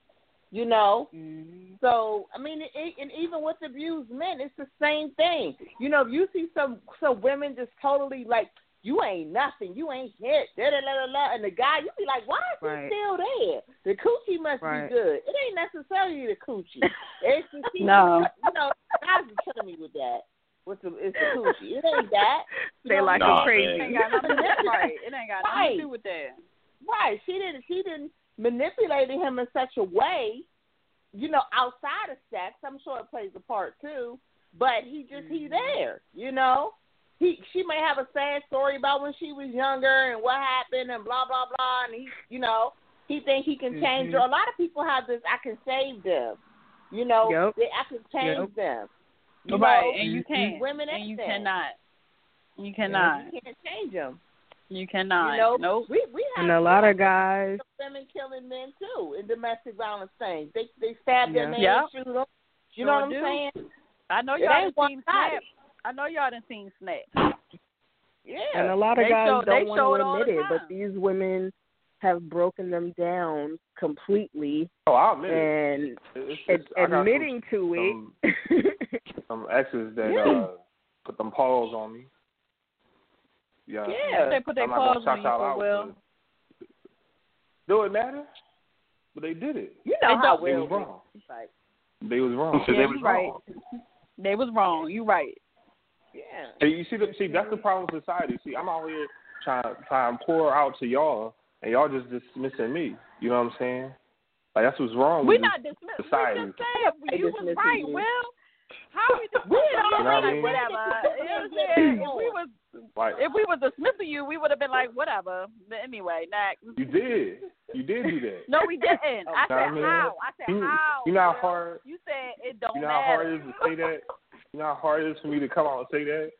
You know. Mm-hmm. So I mean, it, and even with abused men, it's the same thing. You know, if you see some some women just totally like. You ain't nothing. You ain't hit. Da da da da da. And the guy, you be like, why is he Right. still there? The coochie must Right. be good. It ain't necessarily the coochie. It's the No. You know, guys be killing me with that. With the it's the coochie. It ain't that. You They like Nah, them crazy. It ain't got nothing to do right. It ain't got nothing to do with that. Right. She didn't she didn't manipulate him in such a way, you know, outside of sex. I'm sure it plays a part too. But he just he mm-hmm. there, you know. He she may have a sad story about when she was younger and what happened and blah blah blah and he you know, he think he can change mm-hmm. her. A lot of people have this I can save them. You know, Yep. they, I can change Yep. them. You right, know, and you can't. women and you that. cannot. You cannot. You can't change them. You cannot. You know, nope. we we have And a lot of guys, women killing men too in domestic violence things. They they stab their Yeah. man, Yeah. shoot them. You know Sure what I'm do. saying? I know y'all done ain't one seen sided. Snap. I know y'all done seen Snap. Yeah. and a lot of They guys show- don't want to admit it, but these women have broken them down completely, Oh, I'll admit it. and It's, ad- it's, I got some- admitting to some, it. some exes that Yeah. uh, put them paws on me. Yeah. Yeah. They put their I'm not gonna paws on shout you y'all for well. Do it matter? But they did it. you know It how don't- They well was wrong. like They was wrong. Yeah, they you was right. wrong. They was wrong. You right. yeah. Hey, you see, the, see, that's the problem with society. See, I'm out here trying, trying to pour out to y'all, and y'all just dismissing me. You know what I'm saying? Like that's what's wrong with you. We with not dismissing. society. We just saying you was right, you. Will. How we We we don't all know what I like mean? whatever. You know what I'm saying? If we was like if we was dismissing you, we would have been like whatever. But anyway, next. you did, you did do that. No, we didn't. I Know what I said mean? how. I said You- how. you know how hard- You said it don't You know how matter. hard it is to say that. You know how hard it is for me to come out and say that.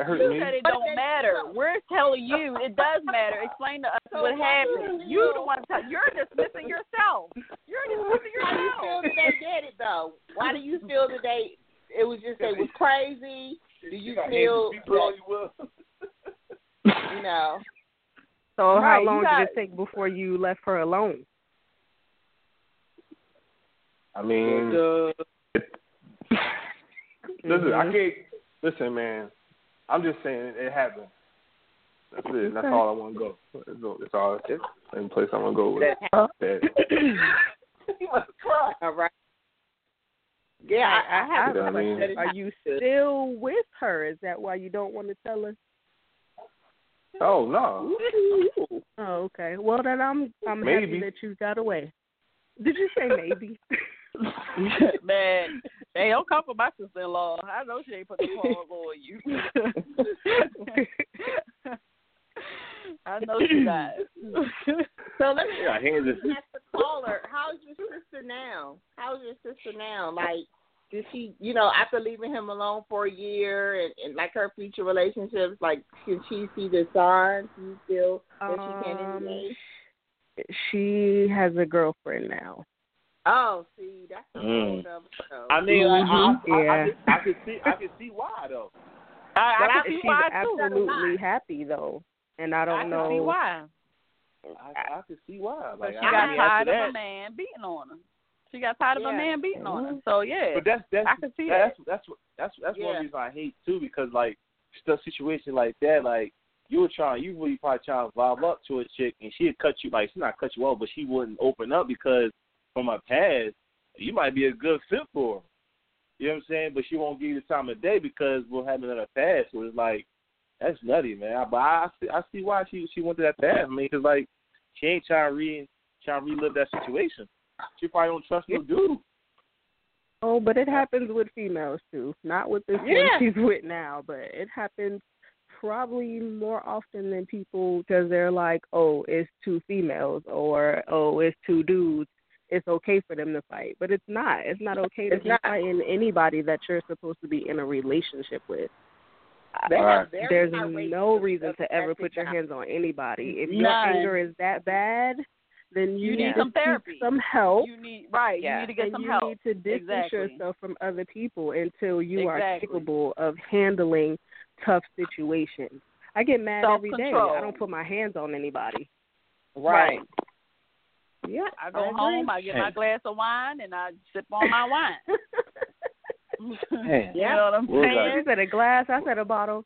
It hurt You me. said it don't matter. We're telling you it does matter. Explain to us So what why happened. do You you- the one. T- you're dismissing yourself. You're dismissing How do you feel yourself. that they did it though? Why do you feel that they it was just they was crazy? Do you feel that, you know? so Right, how long got- did it take before you left her alone? I mean, uh, listen, I mm-hmm. can't. Listen, man. I'm just saying it happened. That's it. That's all I want to go. That's all. That's all. That's the only place I want to go with That that. All right. Yeah, I, I have You know a what I mean? Are you still with her? Is that why you don't want to tell us? Oh no. Oh, okay. Well, then I'm I'm Maybe. happy that you got away. Did you say maybe? Man, hey, don't come for my sister-in-law. I know she ain't put the paws on you. I know she not. So let me Yeah, hands is ask the caller, how's your sister now? How's your sister now? Like, did she, you know, after leaving him alone for a year and, and like her future relationships, like, can she see the signs? Do you feel that she can Um, anyway? she has a girlfriend now. Oh, see, that's a whole Mm. other show. I mean, like, I, I, I, Yeah. I, could, I could see, I could see why though. I, But I I- can see She's why too. absolutely happy though, and I don't I can know. see why. I, I could see why. But Like, she I got mean, tired of that, a man beating on her. She got tired of a man beating on her. So yeah, But that's that's I can see that. that's that's what that's that's one reason I hate too because like stuff situation like that like you were trying you really probably trying to vibe up to a chick and she'd cut you like she not cut you off but she wouldn't open up because from her past you might be a good fit for her. You know what I'm saying? But she won't give you the time of day because we're having her past. So it's like that's nutty, man. I, but I, I see I see why she she went to that path. I mean, because like she ain't trying to re trying to relive that situation. She probably don't trust no dude. Oh, but it happens with females too. Not with this Yeah. one she's with now, but it happens probably more often than people because they're like, oh, it's two females or oh, it's two dudes. It's okay for them to fight, but it's not. It's not okay to It's be not. fighting anybody that you're supposed to be in a relationship with. Right. There's no reason to ever put your hands on anybody. If your anger is that bad, then you, You need to some therapy. some help. You need right. Yeah. You need to get and some you help. need to distance Exactly. yourself from other people until you are Exactly. capable of handling tough situations. I get mad every day. I don't put my hands on anybody. Right. Yeah, I go agree. home, I get my glass of wine, and I sip on my wine. Hey. you know what I'm We'll saying? you said a glass. I said a bottle.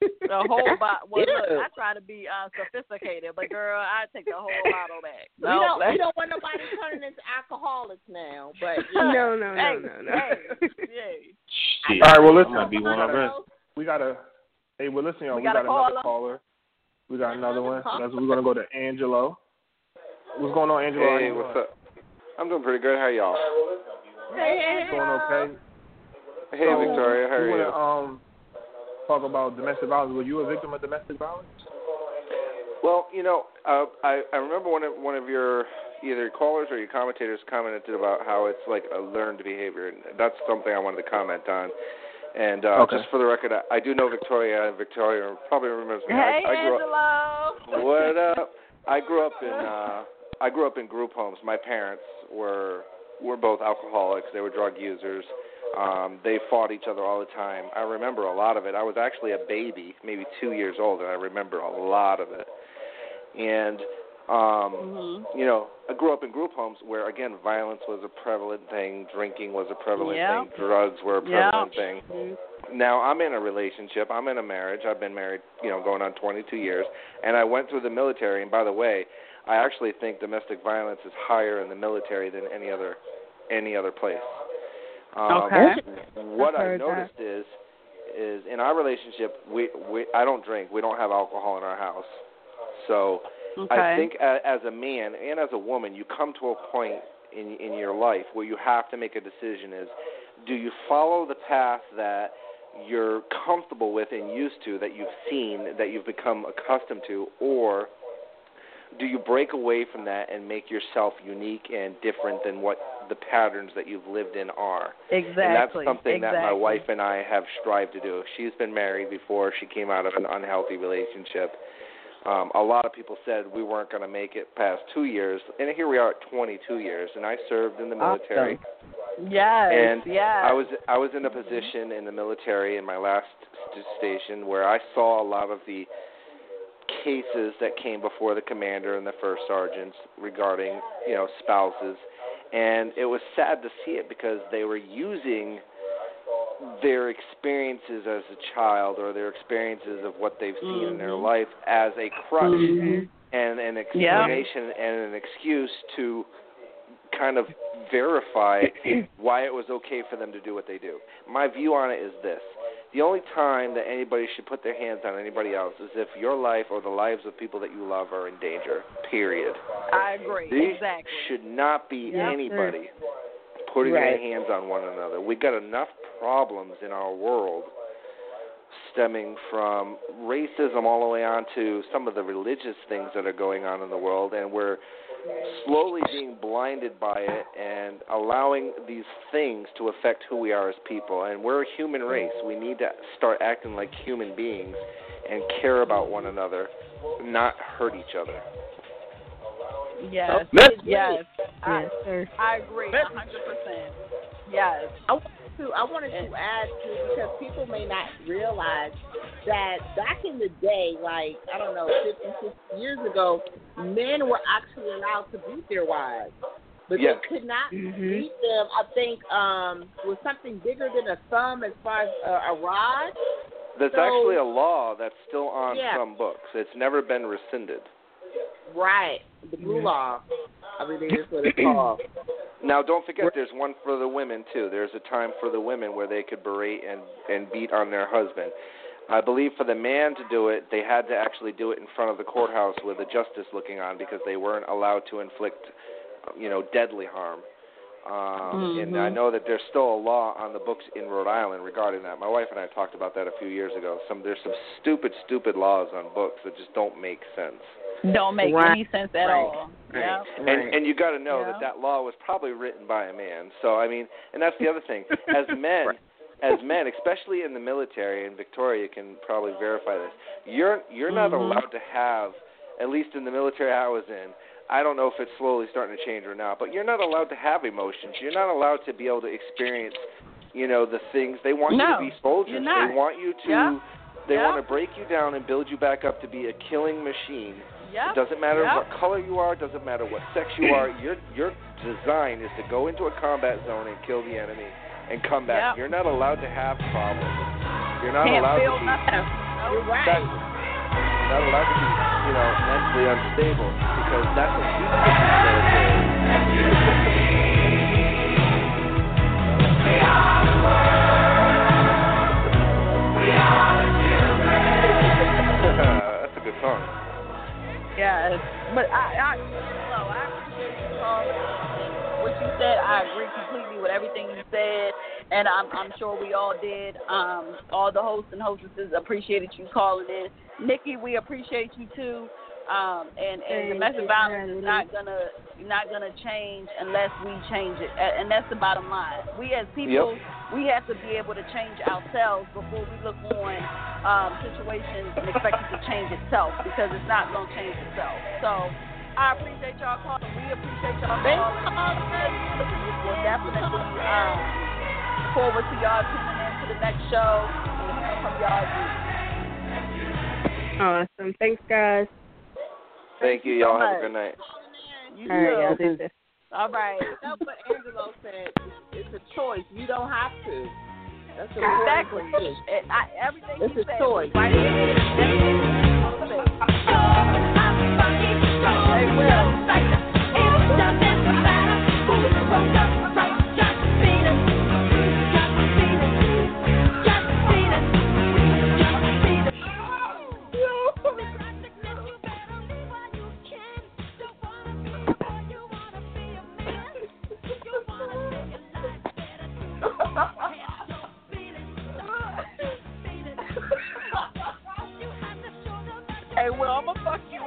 The whole bottle. Well, look, I try to be uh, sophisticated, but girl, I take the whole bottle back. We No, don't we don't want nobody turning into alcoholics now, but no, no, no, Hey, no, no. hey, hey. All right, well, listen. I'm be one of them. We gotta. Hey, well, listen, y'all. We We, got got another caller. caller. We got another one. Another That's, we're gonna go to Angelo. What's going on, Angelo? Hey, what's up? I'm doing pretty good. How are y'all? Hey, Going okay? Hey, So, Victoria. How are you? wanna, um, talk about domestic violence. Were you a victim of domestic violence? Well, you know, uh, I I remember one of one of your either callers or your commentators commented about how it's like a learned behavior, and that's something I wanted to comment on. And uh, Okay. just for the record, I, I do know Victoria. Victoria probably remembers me. Hey, I, I grew up, What up? I grew up in uh I grew up in group homes. My parents were were both alcoholics. They were drug users. Um, they fought each other all the time. I remember a lot of it. I was actually a baby, maybe two years old, and I remember a lot of it. And um, Mhm. you know, I grew up in group homes where again violence was a prevalent thing, drinking was a prevalent Yeah. thing, drugs were a prevalent thing. Now I'm in a relationship. I'm in a marriage. I've been married, you know, going on 22 years, and I went through the military. And by the way, I actually think domestic violence is higher in the military than any other any other place. Um, Okay. What I've I heard that. noticed is is in our relationship, we we I don't drink. We don't have alcohol in our house, so. Okay. I think as a man and as a woman, you come to a point in in your life where you have to make a decision: is do you follow the path that you're comfortable with and used to, that you've seen, that you've become accustomed to, or do you break away from that and make yourself unique and different than what the patterns that you've lived in are? exactly. And that's something exactly. that my wife and I have strived to do. She's been married before she came out of an unhealthy relationship. Um, a lot of people said we weren't going to make it past two years, and here we are at 22 years. And I served in the military, Awesome. Yes. and yes. I was I was in a position in the military in my last st- station where I saw a lot of the cases that came before the commander and the first sergeants regarding you know spouses, and it was sad to see it because they were using their experiences as a child or their experiences of what they've seen in their Mhm. life as a crutch Mhm. and an Yeah. explanation and an excuse to kind of verify why it was okay for them to do what they do. My view on it is this. The only time that anybody should put their hands on anybody else is if your life or the lives of people that you love are in danger. Period. I agree. These exactly. should not be Yeah. anybody putting their hands on one another. We've got enough problems in our world stemming from racism all the way on to some of the religious things that are going on in the world and we're slowly being blinded by it and allowing these things to affect who we are as people and we're a human race. We need to start acting like human beings and care about one another, not hurt each other. Yes. Let's- yes. I, Yes. I agree. Hundred percent. Yes. I wanted to I wanted to add to because people may not realize that back in the day, like I don't know, 50, 60 years ago, men were actually allowed to beat their wives, but Yeah. they could not Mhm. beat them. I think um with something bigger than a thumb, as far as a, a rod. There's So- actually a law that's still on Yeah. some books. It's never been rescinded. Right, the blue law. I believe is what it's called. Now, don't forget, there's one for the women too. There's a time for the women where they could berate and and beat on their husband. I believe for the man to do it, they had to actually do it in front of the courthouse with a justice looking on because they weren't allowed to inflict, you know, deadly harm. Um, And I know that there's still a law on the books in Rhode Island regarding that. My wife and I talked about that a few years ago. Some there's some stupid, stupid laws on books that just don't make sense. Don't make Right. any sense at Right. all. Yeah. And and you got to know Yeah. that that law was probably written by a man. So I mean, and that's the other thing. As men, as men, especially in the military, and Victoria can probably verify this. You're you're not Mhm. allowed to have, at least in the military I was in. I don't know if it's slowly starting to change or not, but you're not allowed to have emotions. You're not allowed to be able to experience, you know, the things they want you to be soldiers. you're not. They want you to. Yeah. They Yeah. want to break you down and build you back up to be a killing machine. Yeah. It doesn't matter Yeah. what color you are. It doesn't matter what sex you are. Your your design is to go into a combat zone and kill the enemy and come back. Yeah. You're not allowed to have problems. You're not Can't allowed to be. nothing. You're right. You're not allowed to be, you know, mentally unstable because that's what keeps us in the military. that's a good song. Yeah, but I, I, no, I appreciate you calling. What you said, I agree completely with everything you said, and I'm, I'm sure we all did. Um, all the hosts and hostesses appreciated you calling in. Nikki, we appreciate you too. Um, and and domestic violence is not gonna not gonna change unless we change it, and that's the bottom line. We as people, we have to be able to change ourselves before we look on um, situations and expect it to change itself because it's not gonna change itself. So I appreciate y'all calling. We appreciate y'all calling. We'll definitely um, forward to y'all tuning in to the next show and hearing from y'all. Awesome. Thanks, guys. Thank you. Y'all have much. a good night. You All right, y'all do this. All right. That's what Angelo said. It's a choice. You don't have to. That's Exactly. And I, everything It's a said choice. right. Hey, Will, I'm you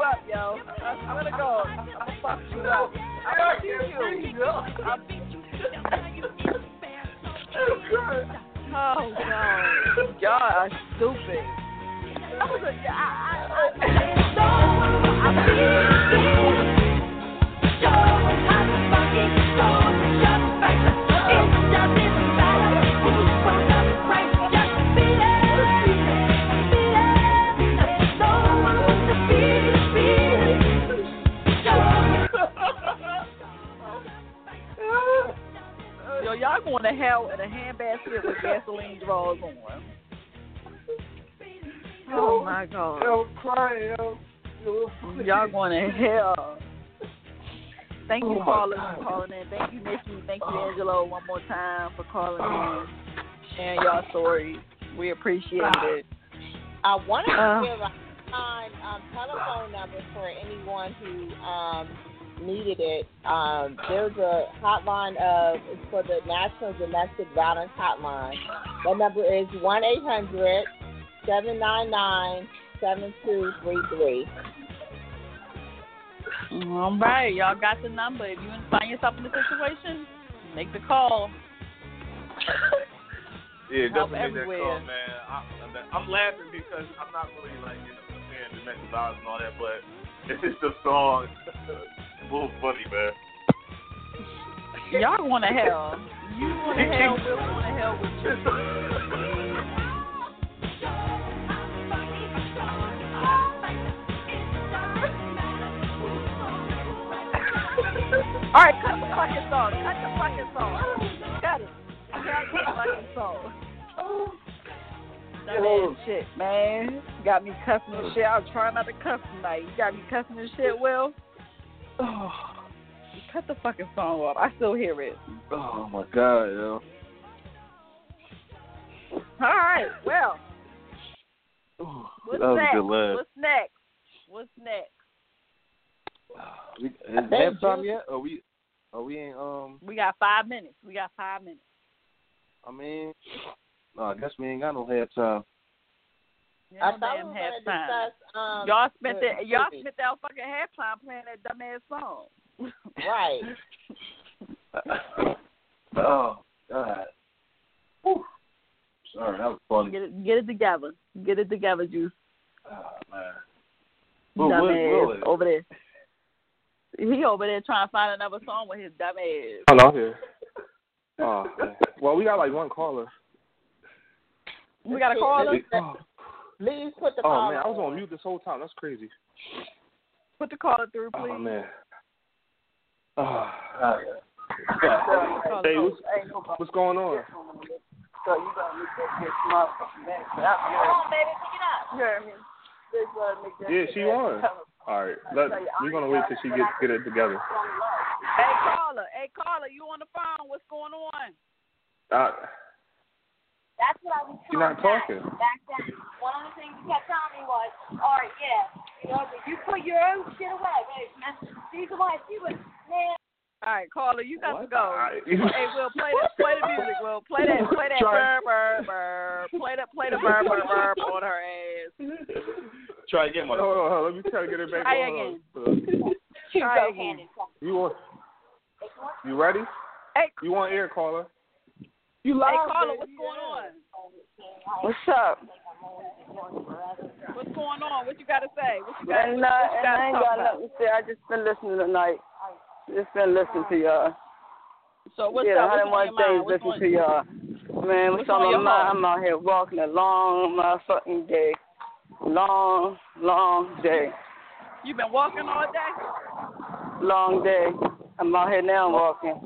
up, yo. I swear to God, I'm gonna fuck you up. I'm gonna beat you. I'll beat you. Oh God, y'all are stupid. I was a, I, I, Yo, y'all going to hell in a handbasket with gasoline drawers on. Oh my God. Yo, crying, yo. yo. Y'all going to hell. Thank you, Oh, my callers, for calling in. Thank you, Nikki. Thank you, Angelo, one more time for calling in, sharing y'all stories. We appreciate it. I want to Uh. give a hotline um, telephone number for anyone who um, needed it. Um, there's a hotline of it's for the National Domestic Violence Hotline. That number is one eight hundred seven nine nine seven two three three. All right, y'all got the number. If you find yourself in a situation, make the call. Yeah, Help definitely make that everywhere. call, man. I, I'm laughing because I'm not really like you know saying domestic violence and all that, but it's just a song. little funny, man. Y'all going to hell. You going to hell, we're going to hell with you. All right, cut the fucking song. Cut the fucking song. Cut it. Cut the fucking song. That man shit, man. Got me cussing and shit. I was trying not to cuss tonight. You got me cussing and shit, Will. Oh, cut the fucking song off. I still hear it. Oh my god, yo. All right, well, Ooh, what's that was next? a good laugh. What's next? What's next? We, is halftime yet? Or we? Are we ain't um? We got five minutes. We got five minutes. I mean, no, I guess we ain't got no halftime. Yeah, I no thought we damn were going to halftime. discuss. Um, y'all spent the the, y'all movie. spent that fucking halftime playing that dumbass song. Right. oh God. Whew. All right, that was funny. Get it, get it together. Get it together, Juice. Oh, man. Well, dumb Will- ass Will is- over there. He over there trying to find another song with his dumb ass. Hello here. Oh, man. well, we got like one caller. We got a caller. Oh, Please put the oh call man, I was on mute this whole time. That's crazy. Put the caller through, please. Oh man. Oh. Caller. Hey, what's, what's going on? Come on, baby. Pick it up. Yeah, she won. All right, let, we're gonna wait till she gets get it together. Hey caller, hey caller, you on the phone? What's going on? Uh, That's what I was You're not talking. Back then, one of the things you kept telling me was, all right, yeah, you know, but you put your own shit away, baby. Man, she's the one. She was, man. All right, caller, you got to go. All right. hey, Will, play that, play the music. Will, play that, play that Try- burr, burr, burr. Play that, play the burr, burr, burr on her ass. Try again, hold mother. on, hold on, let me try to get it back Try on. You Try go again. hand in hand. You want? You ready? Hey, You want air caller? You hey, caller, what's going on? What's up? What's going on? What you got to say? What you got? And, uh, what you and I to ain't got nothing to say. I just been listening tonight. Just been listening to y'all. So what's yeah, up? On 101 your mind? days listening to y'all. Man, What's what's on on my mind? I'm out here walking a long motherfucking day. Long, long day. You been walking all day? Long day. I'm out here now walking.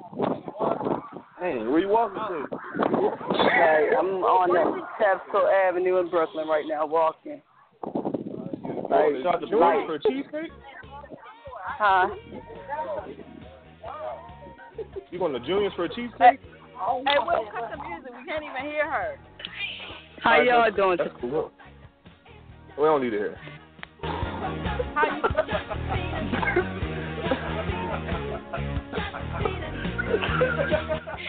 Hey, where you walking to? Like, I'm on the Capitol Avenue in Brooklyn right now walking. Like, Shout out to you for a cheesecake? Huh? You going to Junior's for a cheesecake? Hey, Will, cut the music. We can't even hear her. How y'all doing? That's cool. We don't need to hear. How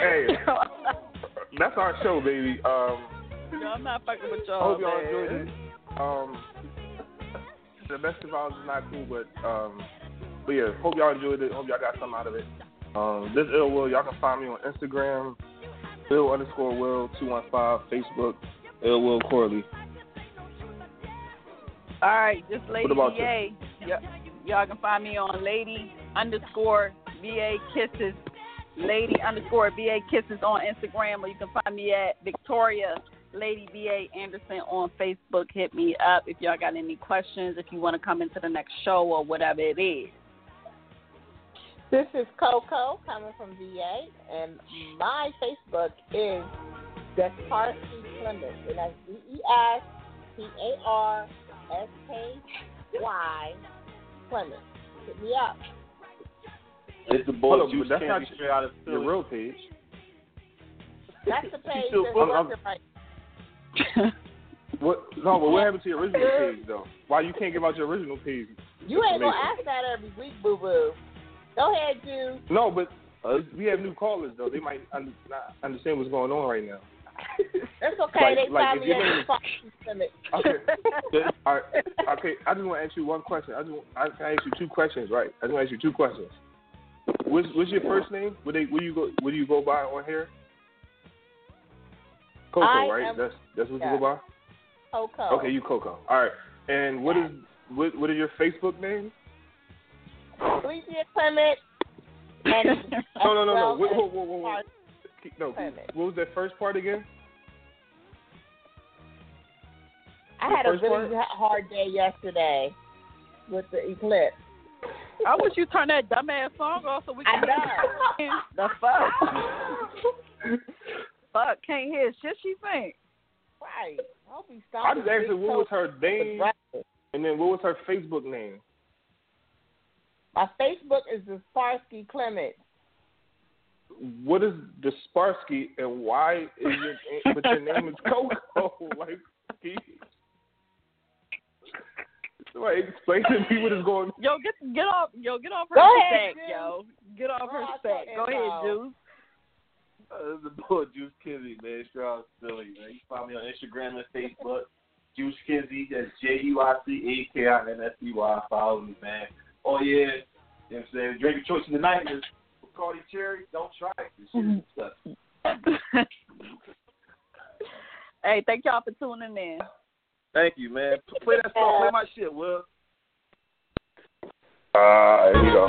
Hey, that's our show, baby. Um? No, I'm not fucking with y'all, hope y'all man. enjoyed it. Um, the best of all is not cool, but um, but yeah, hope y'all enjoyed it. Hope y'all got something out of it. Um, this ill will y'all can find me on Instagram, ill underscore will two one five, Facebook, ill will Corley. All right, just Lady VA. Y- y'all can find me on Lady underscore VA Kisses. Lady underscore VA Kisses on Instagram, or you can find me at Victoria Lady VA Anderson on Facebook. Hit me up if y'all got any questions, if you want to come into the next show or whatever it is. This is Coco coming from VA, and my Facebook is Desparsky Clemens, and that's D E S P A R S K Y Clemens. Hit me up. It's the boy Hold Juice that's Candy not straight out of Your Philly. real page. That's the page still that's full- I'm- right. What? No, but what happened to your original page though? Why you can't give out your original page? You ain't gonna ask that every week, boo boo. Go ahead, Juice. No, but uh, we have new callers though. They might un- not understand what's going on right now. That's okay. Like- they like, find if me your at name the is- Foxy Clement. Okay. All right. Okay. I just want to ask you one question. I just want, I can ask you two questions, right? I just want to ask you two questions. What's, what's your first name? What they? What do you go? What do you go by on here? Coco, I right? am- that's that's what yeah. you go by. Coco. Okay, you Coco. All right. And what is what? What is your Facebook name? Felicia Clement. And No, no, no, no. well Whoa, as whoa, whoa, whoa, whoa. No. Clement. What was that first part again? I The had a really part? hard day yesterday with the eclipse. I wish you turned that dumbass song off so we can know. the fuck. fuck, can't hear shit she think. Right. I'll be I just asked her what was her name, Right. and then what was her Facebook name. My Facebook is the Sparsky Clement. What is the Sparsky and why is your but your name is Coco? Like, can you- somebody explain to me what is going. on. Yo, get get off yo, get off her Go ahead, stack, yo. Get off her I stack. Go ahead, was. Juice. Uh, this is the boy Juice Kizzy, man. Straight out of Philly, man. You can find me on Instagram and Facebook. Juice Kizzy, that's J U I C A K I N S E Y. Follow me, man. Oh yeah, you know what I'm saying? Drink your choice in the night is Bacardi Cherry. Don't try it. This shit is stuff. Hey, thank y'all for tuning in. Thank you, man. Play that song. Play my shit, Will. Uh, here we go.